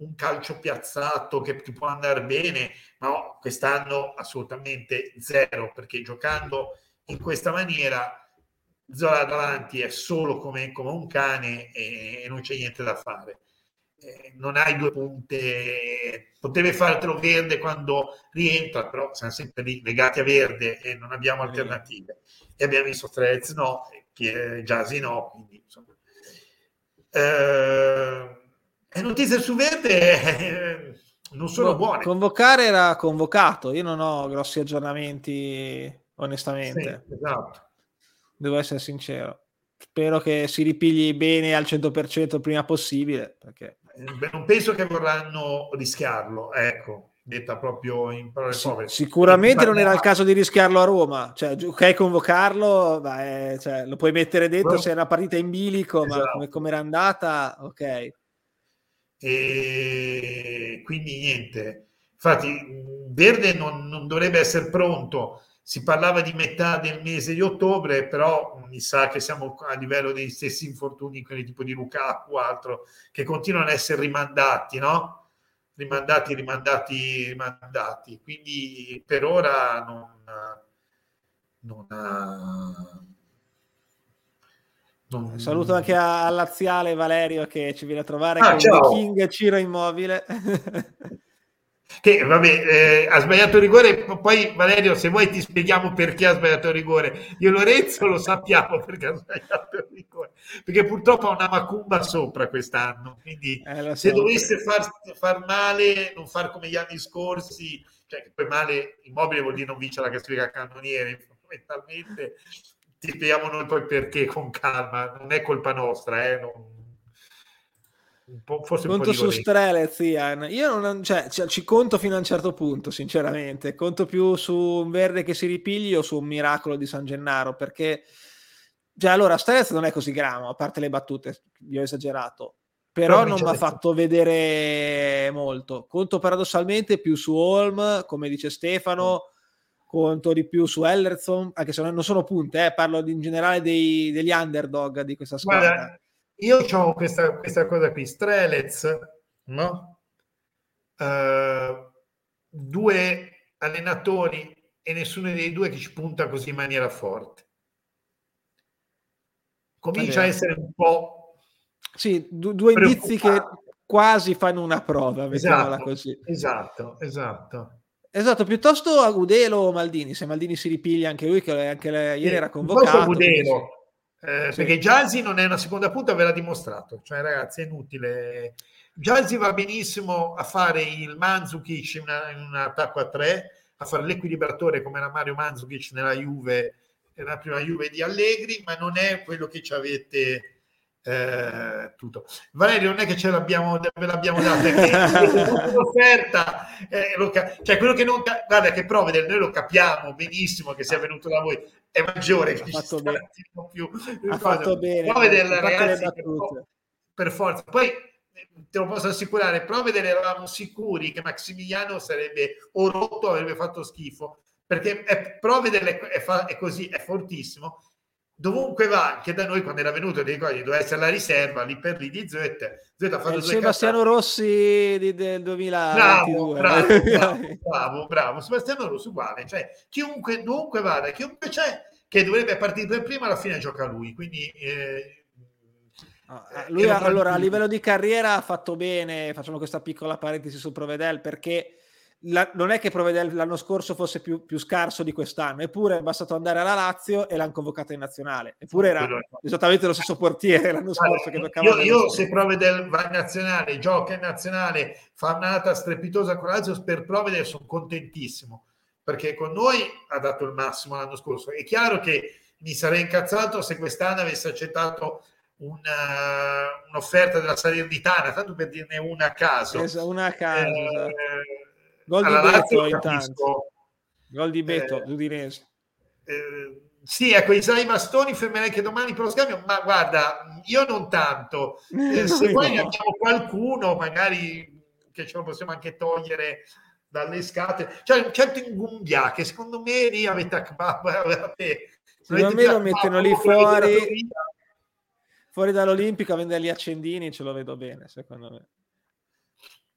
S2: un calcio piazzato che ti può andare bene, ma no, quest'anno assolutamente zero, perché giocando in questa maniera Zola davanti è solo come, come un cane e, e, non c'è niente da fare. Eh, non hai due punte, potevi fartelo verde quando rientra, però siamo sempre lì legati a verde e non abbiamo alternative. E abbiamo visto Strez no, Giasi no, quindi insomma. Eh, le notizie su Verde eh, non sono buone.
S1: Convocare era convocato, io non ho grossi aggiornamenti, onestamente.
S2: Sì, esatto.
S1: Devo essere sincero. Spero che si ripigli bene al 100% il prima possibile. Perché...
S2: Eh, beh, non penso che vorranno rischiarlo, ecco, detta proprio in parole
S1: sì, povere. Sicuramente non era il caso di rischiarlo a Roma. Cioè, ok, convocarlo, beh, cioè, lo puoi mettere dentro no. se è una partita in bilico, esatto. ma come, come era andata, ok
S2: e quindi niente. Infatti, Verde non, non, dovrebbe essere pronto. Si parlava di metà del mese di ottobre, però mi sa che siamo a livello dei stessi infortuni, quelli tipo di Lukaku o altro, che continuano ad essere rimandati, no? Rimandati, rimandati, rimandati. Quindi per ora non, non
S1: non... Saluto anche a, a Laziale Valerio che ci viene a trovare ah. King Ciro Immobile.
S2: che vabbè, eh, ha sbagliato il rigore. Poi Valerio, se vuoi ti spieghiamo perché ha sbagliato il rigore. Io e Lorenzo lo sappiamo perché ha sbagliato il rigore. Perché purtroppo ha una macumba sopra quest'anno. Quindi eh, se dovesse far, far, male, non far come gli anni scorsi, cioè che poi male immobile vuol dire non vincere la classifica cannoniere, fondamentalmente ti spieghiamo noi poi perché con calma, non è colpa nostra, eh, non...
S1: un po', forse conto su Strelez, Ian. Io non, cioè, ci conto fino a un certo punto, sinceramente. Conto più su un verde che si ripigli o su un miracolo di San Gennaro, perché cioè, allora Strelez non è così gramo, a parte le battute, vi ho esagerato. Però, però non mi ha fatto vedere molto. Conto paradossalmente più su Holm, come dice Stefano, conto di più su Ellerson, anche se non sono punte, eh, parlo in generale dei, degli underdog di questa squadra. Guarda,
S2: io ho questa, questa, cosa qui, Strelez, no? Uh, due allenatori e nessuno dei due che ci punta così in maniera forte. Comincia a essere un po'...
S1: Sì, du- due indizi che quasi fanno una prova, mettiamola
S2: esatto,
S1: così.
S2: Esatto, esatto.
S1: Esatto, piuttosto Agudelo o Maldini, se Maldini si ripiglia anche lui, che anche le, ieri era convocato.
S2: Agudelo, eh, sì. perché Jazzy non è una seconda punta, ve l'ha dimostrato. Cioè, ragazzi, è inutile. Jazzy va benissimo a fare il Manzukic in, una, in un attacco a tre, a fare l'equilibratore come era Mario Manzukic nella Juve, nella prima Juve di Allegri, ma non è quello che ci avete eh, tutto. Valerio, non è che ce l'abbiamo, ve l'abbiamo data, è l'offerta, eh, cioè quello che non, guarda che Provedel, noi lo capiamo benissimo che sia venuto da voi, è maggiore che
S1: fatto bene.
S2: più.
S1: Ha fatto bene.
S2: Ragazzi, per, per, forza. Poi te lo posso assicurare, Provedel eravamo sicuri che Maximiliano sarebbe o rotto avrebbe fatto schifo, perché è, Provedel è, è, è così, è fortissimo dovunque va, anche da noi quando era venuto ti ricordi, doveva essere la riserva lì per lì di Zuet,
S1: Zuet ha fatto eh, Sebastiano. Rossi di, del
S2: 2022 bravo, bravo, bravo, bravo, Sebastiano Rossi uguale cioè chiunque, dovunque vada, chiunque c'è che dovrebbe partire per prima alla fine gioca lui. Quindi
S1: ah, eh, lui allora a livello di carriera ha fatto bene facciamo questa piccola parentesi su Provedel perché la, non è che Provedel l'anno scorso fosse più, più, scarso di quest'anno, eppure è bastato andare alla Lazio e l'hanno convocata in nazionale. Eppure era esattamente lo stesso portiere l'anno scorso
S2: allora, che Io, io se Provedel va in nazionale, gioca in nazionale, fa un'altra strepitosa con Lazio, per Provedel sono contentissimo, perché con noi ha dato il massimo l'anno scorso. È chiaro che mi sarei incazzato se quest'anno avesse accettato una, un'offerta della Salernitana, tanto per dirne una a caso.
S1: una a caso. Eh, esatto Gol di Beto intanto. Gol di Beto, eh, l'Udinese.
S2: Eh, sì, ecco, Isai Bastoni, fermerei anche domani per lo scambio, ma guarda, io non tanto. Eh, se poi no. abbiamo qualcuno, magari che ce lo possiamo anche togliere dalle scatole. C'è un certo Ingumbia che secondo me lì avete
S1: avete, secondo me lo mettono lì fuori fuori dall'Olimpico a vendere gli accendini ce lo vedo bene secondo me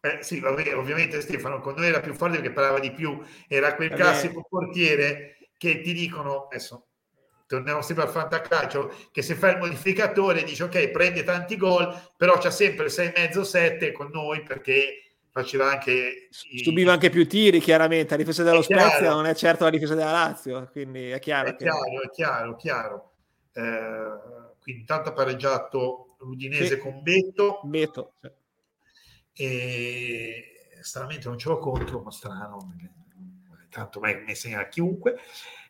S2: eh, sì, vabbè, ovviamente Stefano con noi era più forte perché parlava di più, era quel classico portiere che ti dicono, adesso torniamo sempre al fantacalcio, che se fa il modificatore dice ok, prende tanti gol, però c'ha sempre 6,5-7 con noi perché faceva anche...
S1: I... Subiva anche più tiri, chiaramente, la difesa dello Spezia non è certo la difesa della Lazio, quindi è chiaro.
S2: È che... chiaro, è chiaro, chiaro. Eh, quindi intanto ha pareggiato l'Udinese sì. con Beto.
S1: Beto, sì
S2: e stranamente non ce l'ho contro, ma strano, tanto me segna chiunque.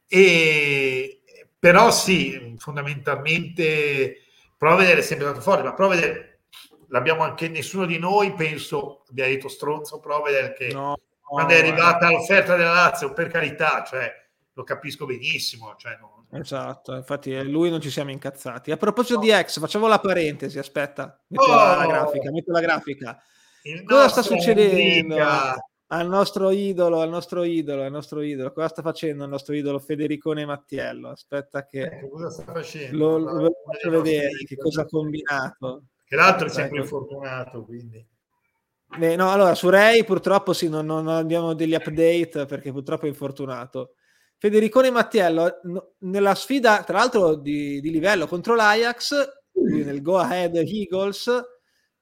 S2: E, però sì, fondamentalmente Provedere è sempre stato forte, ma Provedere l'abbiamo anche nessuno di noi, penso, abbia detto stronzo Provedere che no, quando no, è arrivata eh. l'offerta della Lazio, per carità, cioè, lo capisco benissimo. Cioè, no,
S1: Esatto, infatti lui non ci siamo incazzati. A proposito no. di ex, facciamo la parentesi, aspetta, metto oh. la grafica, metto la grafica. Cosa sta succedendo al nostro idolo, al nostro idolo, al nostro idolo? Cosa sta facendo il nostro idolo Federicone Mattiello? Aspetta che
S2: ecco, cosa sta facendo?
S1: Lo, lo faccio vedere che cosa ha combinato.
S2: Che l'altro è sempre ecco. infortunato, quindi.
S1: Beh, no, allora su Ray purtroppo sì, non, non, abbiamo degli update perché purtroppo è infortunato. Federicone Mattiello no, nella sfida, tra l'altro di, di livello contro l'Ajax, nel Go Ahead Eagles,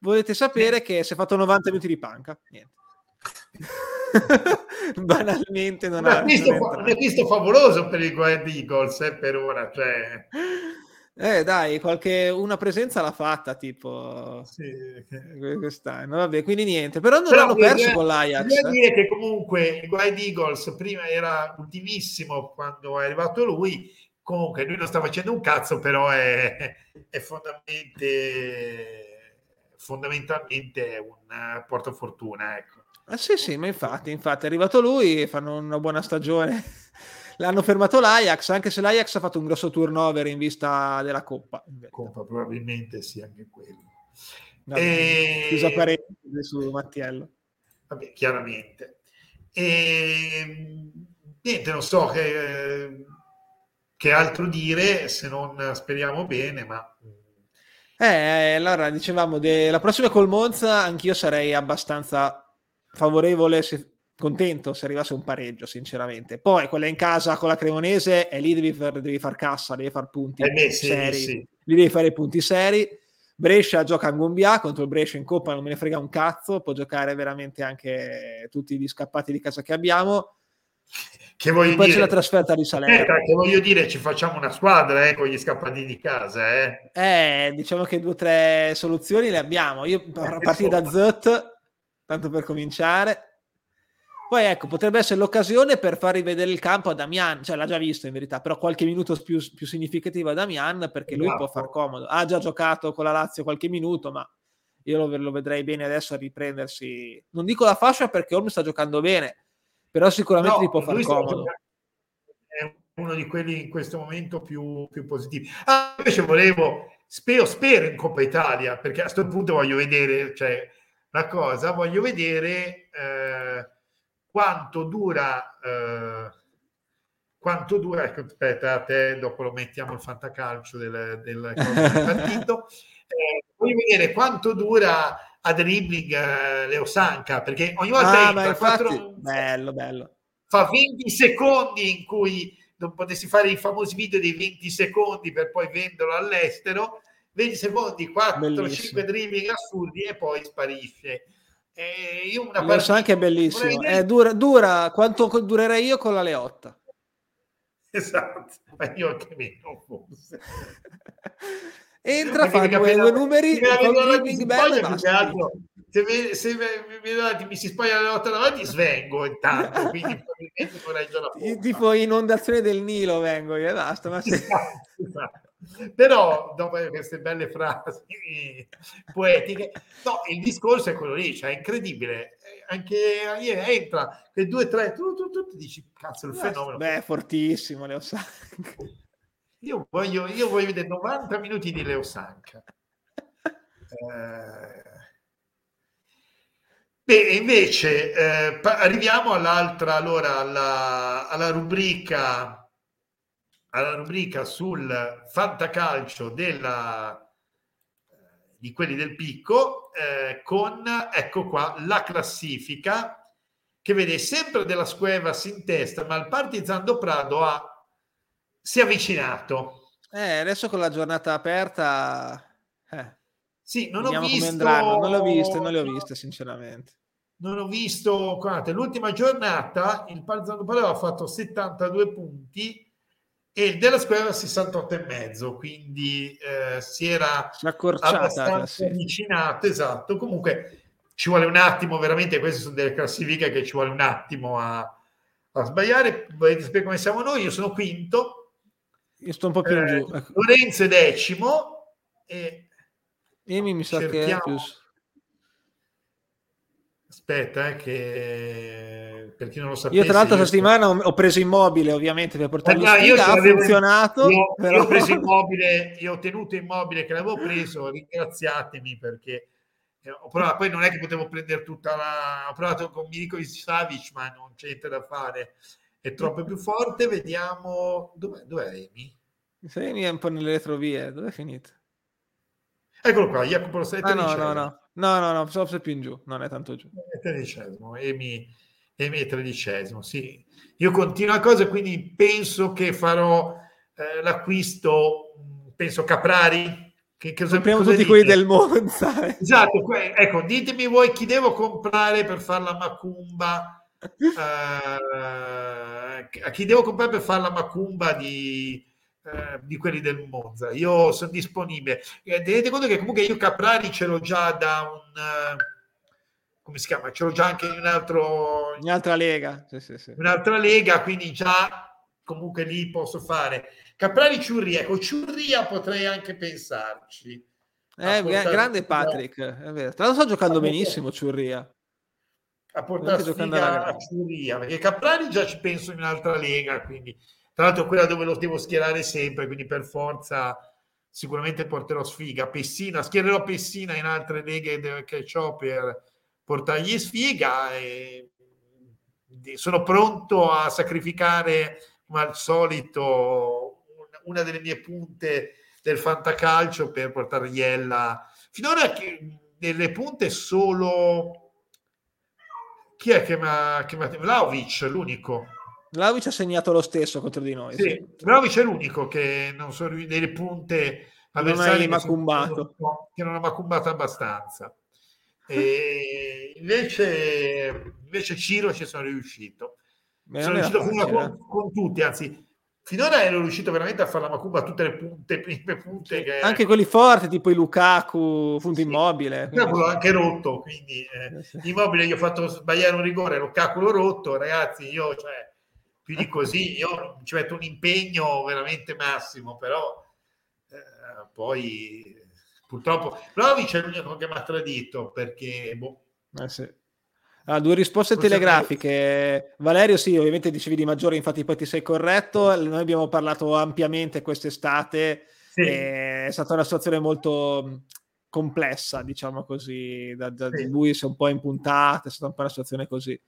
S1: volete sapere che si è fatto 90 minuti di panca. Niente. Banalmente non ha
S2: visto, un acquisto favoloso per i Guard Eagles eh, per ora. Cioè...
S1: Eh dai, qualche, una presenza l'ha fatta tipo sì, quest'anno, vabbè, quindi niente, però non però hanno perso eh, con l'Ajax.
S2: Bisogna dire che comunque il Guide Eagles prima era ultimissimo quando è arrivato lui, comunque lui non sta facendo un cazzo, però è, è fondamentalmente fondamentalmente un uh, portafortuna. Ecco.
S1: Ah, sì, sì, ma infatti, infatti è arrivato lui, fanno una buona stagione. L'hanno fermato l'Ajax, anche se l'Ajax ha fatto un grosso turnover in vista della Coppa.
S2: Coppa, probabilmente sì, anche quello.
S1: Vabbè, e... Chiusa parentesi su Mattiello.
S2: Vabbè, chiaramente. E... niente, non so che, che altro dire se non speriamo bene, ma
S1: eh, allora dicevamo, la prossima col Monza anch'io sarei abbastanza favorevole, se... contento se arrivasse un pareggio, sinceramente. Poi quella in casa con la Cremonese, e lì devi far, devi far cassa, devi far punti eh beh, sì, seri, sì. lì devi fare punti seri. Brescia gioca a Gombia contro il Brescia in Coppa, non me ne frega un cazzo, può giocare veramente anche tutti gli scappati di casa che abbiamo.
S2: Che voglio
S1: poi
S2: dire,
S1: c'è la trasferta di Salerno.
S2: che voglio dire, ci facciamo una squadra eh, con gli scappati di casa. Eh.
S1: eh diciamo che due o tre soluzioni le abbiamo. Io a partire da Zut, tanto per cominciare. Poi ecco, potrebbe essere l'occasione per far rivedere il campo a Damian, cioè l'ha già visto in verità, però qualche minuto più, più significativo a Damian perché lui esatto. può far comodo. Ha già giocato con la Lazio qualche minuto, ma io lo, lo vedrei bene adesso a riprendersi. Non dico la fascia perché Olm sta giocando bene, però sicuramente no, gli può far comodo.
S2: È uno di quelli in questo momento più, più positivi. Ah, invece volevo, spero, spero in Coppa Italia, perché a questo punto voglio vedere, cioè, la cosa, voglio vedere eh, quanto dura... Eh, quanto dura, ecco, aspetta, a te dopo lo mettiamo il fantacalcio del, del, del partito, eh, voglio vedere quanto dura a dribbling eh, Leo Sanca perché ogni volta
S1: ah, entra, infatti, 4, bello, bello.
S2: fa 20 secondi in cui non potessi fare i famosi video dei 20 secondi per poi venderlo all'estero 20 secondi, 4-5 dribbling assurdi e poi sparisce.
S1: E io una Leo Sanca è bellissimo. eh, dura, dura quanto durerei io con la Leotta?
S2: Esatto ma io anche meno forse
S1: entra, fa due, due numeri, fa un dribbling bello e basta.
S2: Se, mi, se mi, mi, si spoglia le lotte davanti, svengo intanto, quindi probabilmente la
S1: Tipo inondazione del Nilo vengo e basta. Ma se... esatto.
S2: Però dopo queste belle frasi poetiche, no, il discorso è quello lì, cioè è incredibile. Anche entra quei due, tre, tu, tu, tu, tu dici cazzo il fenomeno.
S1: Beh, fortissimo, Leo Sank.
S2: Io voglio, io voglio vedere 90 minuti di Leo Sanca. Eh... Beh, invece eh, arriviamo all'altra, allora, alla, alla, rubrica, alla rubrica sul fantacalcio della, di quelli del picco, eh, con, ecco qua, la classifica che vede sempre della Scuevas in testa, ma il Partizan do Prado ha si è avvicinato.
S1: Eh, adesso con la giornata aperta... Eh.
S2: Sì, non ho visto... Non
S1: l'ho visto, non le ho viste sinceramente.
S2: Non ho visto, guardate, l'ultima giornata il Partizano Palermo ha fatto 72 punti e il della Squadra 68 e mezzo, quindi eh, si era abbastanza avvicinato, esatto. Comunque ci vuole un attimo, veramente queste sono delle classifiche che ci vuole un attimo a, a sbagliare. Volete sapere come siamo noi? Io sono quinto,
S1: io sto un po' più in giù.
S2: Eh, ecco. Lorenzo è decimo e
S1: Emi mi sa cerchiamo... che è più...
S2: Aspetta, eh, che per chi non lo sapesse...
S1: Io tra l'altro questa settimana sto... ho preso immobile ovviamente per portarlo eh, io ha funzionato.
S2: Io, però... io, ho preso immobile, io ho tenuto immobile che l'avevo preso, ringraziatemi perché eh, ho provato, poi non è che potevo prendere tutta la... Ho provato con Mirko Savic, ma non c'è niente da fare è troppo più forte. Vediamo dov'è, dov'è Amy?
S1: Amy è un po' nelle retrovie. Dove è finito?
S2: Eccolo qua, Jacopo lo stai
S1: ah, no, no, no, no, no, no, no, più in giù, non è tanto giù.
S2: È tredicesimo, Amy, Amy è tredicesimo, sì. Io continuo a cosa, quindi penso che farò eh, l'acquisto, penso Caprari,
S1: che, che Compriamo tutti quelli del Monza.
S2: Esatto, que- ecco, ditemi voi chi devo comprare per fare la macumba uh, a chi devo comprare per fare la macumba di, uh, di quelli del Monza. Io sono disponibile. Eh, tenete conto che comunque io Caprari ce l'ho già da un... Uh, come si chiama? Ce l'ho già anche in un altro...
S1: In un'altra lega. Sì, sì, sì.
S2: Un'altra lega, quindi già comunque lì posso fare. Caprari Ciurria, ecco Ciurria potrei anche pensarci.
S1: Eh, grande Patrick, è vero. Tra l'altro sto giocando benissimo Ciurria
S2: a portare sfiga a Ciuria, perché Caprari già ci penso in un'altra lega, quindi tra l'altro quella dove lo devo schierare sempre, quindi per forza sicuramente porterò sfiga. Pessina, schiererò Pessina in altre leghe che ho per portargli sfiga e sono pronto a sacrificare come al solito una delle mie punte del fantacalcio per portare Iella finora nelle punte solo chi è che mi ha Vlaovic l'unico
S1: Vlaovic ha segnato lo stesso contro di noi
S2: sì, sì. Vlaovic è l'unico che non sono delle punte
S1: avversari non macumbato.
S2: che non ha macumbato abbastanza e invece, invece Ciro ci sono riuscito Beh, sono riuscito con, con, tutti anzi finora ero riuscito veramente a fare la macumba a tutte le punte prime punte che...
S1: anche quelli forti tipo i Lukaku punto sì. immobile
S2: quindi... l'ho anche rotto quindi eh, sì. immobile gli ho fatto sbagliare un rigore Lukaku l'ho rotto ragazzi io cioè più di così io ci metto un impegno veramente massimo però eh, poi purtroppo Vlaovic è l'unico che mi ha tradito perché boh.
S1: eh sì. Ah, due risposte Forse telegrafiche Valerio sì ovviamente dicevi di maggiore infatti poi ti sei corretto noi abbiamo parlato ampiamente quest'estate sì. è stata una situazione molto complessa diciamo così da, da sì. lui si è un po' impuntata è stata un po' una situazione così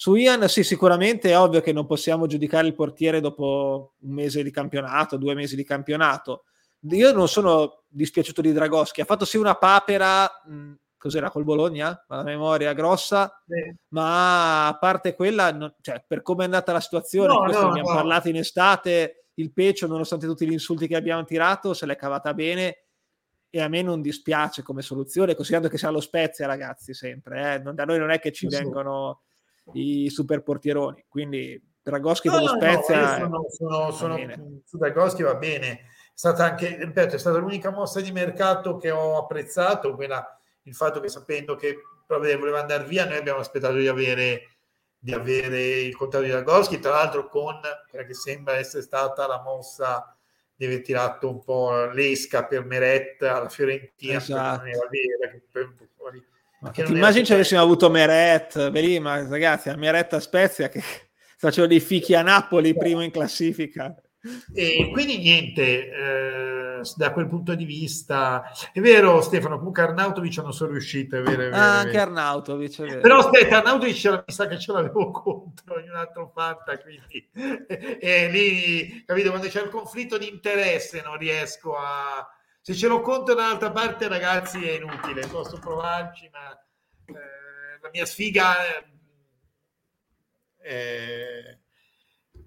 S1: su Ian, sì, sicuramente è ovvio che non possiamo giudicare il portiere dopo un mese di campionato, due mesi di campionato. Io non sono dispiaciuto di Dragoschi, ha fatto sì una papera, mh, cos'era col Bologna? La memoria grossa, sì. ma a parte quella, no, cioè, per come è andata la situazione, no, questo no, abbiamo no. parlato in estate, il Pecio, nonostante tutti gli insulti che abbiamo tirato, se l'è cavata bene e a me non dispiace come soluzione, considerando che sia lo Spezia, ragazzi, sempre. Eh? Non, da noi non è che ci sì. vengono i super portieroni. Quindi Dragoschi no, dello Spezia.
S2: No, sono, sono, sono su Dragoschi va bene. È stata anche, ripeto, è stata l'unica mossa di mercato che ho apprezzato, quella, il fatto che sapendo che voleva andare via, noi abbiamo aspettato di avere, di avere il contratto di Dragoschi, tra l'altro con quella che sembra essere stata la mossa di aver tirato un po' l'esca per Meret alla Fiorentina, esatto. per,
S1: per, per, ma ti immagini se avessimo avuto Meret, lì, ma ragazzi, a Meret a Spezia che faceva dei fichi a Napoli primo in classifica.
S2: E quindi niente, eh, da quel punto di vista è vero Stefano, comunque Arnautovic non sono riuscito è vero, è vero,
S1: ah, anche Arnautovic è vero.
S2: però aspetta, Arnautovic mi sa che ce l'avevo contro in un altro fatta quindi e lì capito quando c'è il conflitto di interesse non riesco a se ce lo conto dall'altra parte, ragazzi, è inutile. Posso provarci, ma eh, la mia sfiga eh,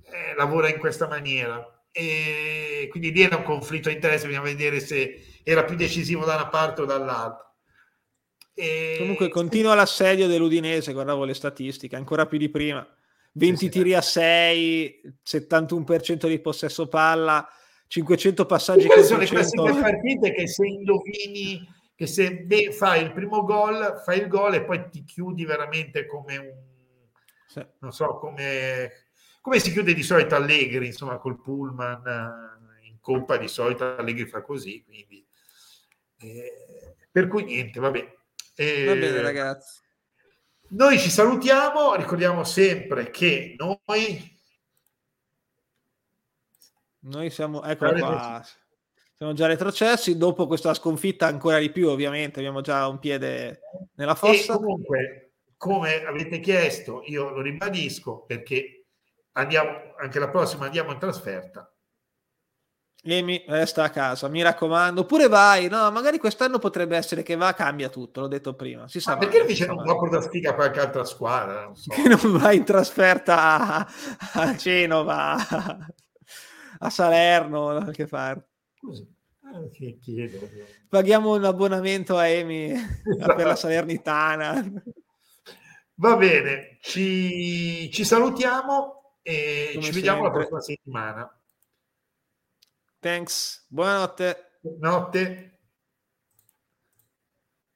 S2: eh, lavora in questa maniera. E quindi lì era un conflitto di interesse, bisogna vedere se era più decisivo da una parte o dall'altra.
S1: E... Comunque continua l'assedio dell'Udinese, guardavo le statistiche, ancora più di prima. 20 sì, sì, tiri a 6, 71% di possesso palla, 500 passaggi
S2: Queste sono le classiche partite che se indovini che se beh, fai il primo gol fai il gol e poi ti chiudi veramente come un sì. non so come come si chiude di solito Allegri insomma col pullman eh, in coppa di solito Allegri fa così quindi eh, per cui niente vabbè
S1: eh, va bene ragazzi.
S2: noi ci salutiamo ricordiamo sempre che noi
S1: noi siamo, ecco qua, siamo già retrocessi, dopo questa sconfitta ancora di più ovviamente, abbiamo già un piede nella fossa.
S2: E comunque, come avete chiesto, io lo ribadisco perché andiamo, anche la prossima andiamo in trasferta.
S1: Emi resta a casa, mi raccomando. Oppure vai, no, magari quest'anno potrebbe essere che va, cambia tutto, l'ho detto prima. Si sa
S2: ah, perché dice non va da sfiga qualche altra squadra?
S1: Non so. Che non vai in trasferta a, Genova, a Salerno da qualche parte.
S2: Eh, chiedo.
S1: Paghiamo un abbonamento a Emi esatto. per la Salernitana.
S2: Va bene, ci, ci salutiamo e Come ci vediamo la prossima settimana.
S1: Thanks, buonanotte.
S2: Buonanotte.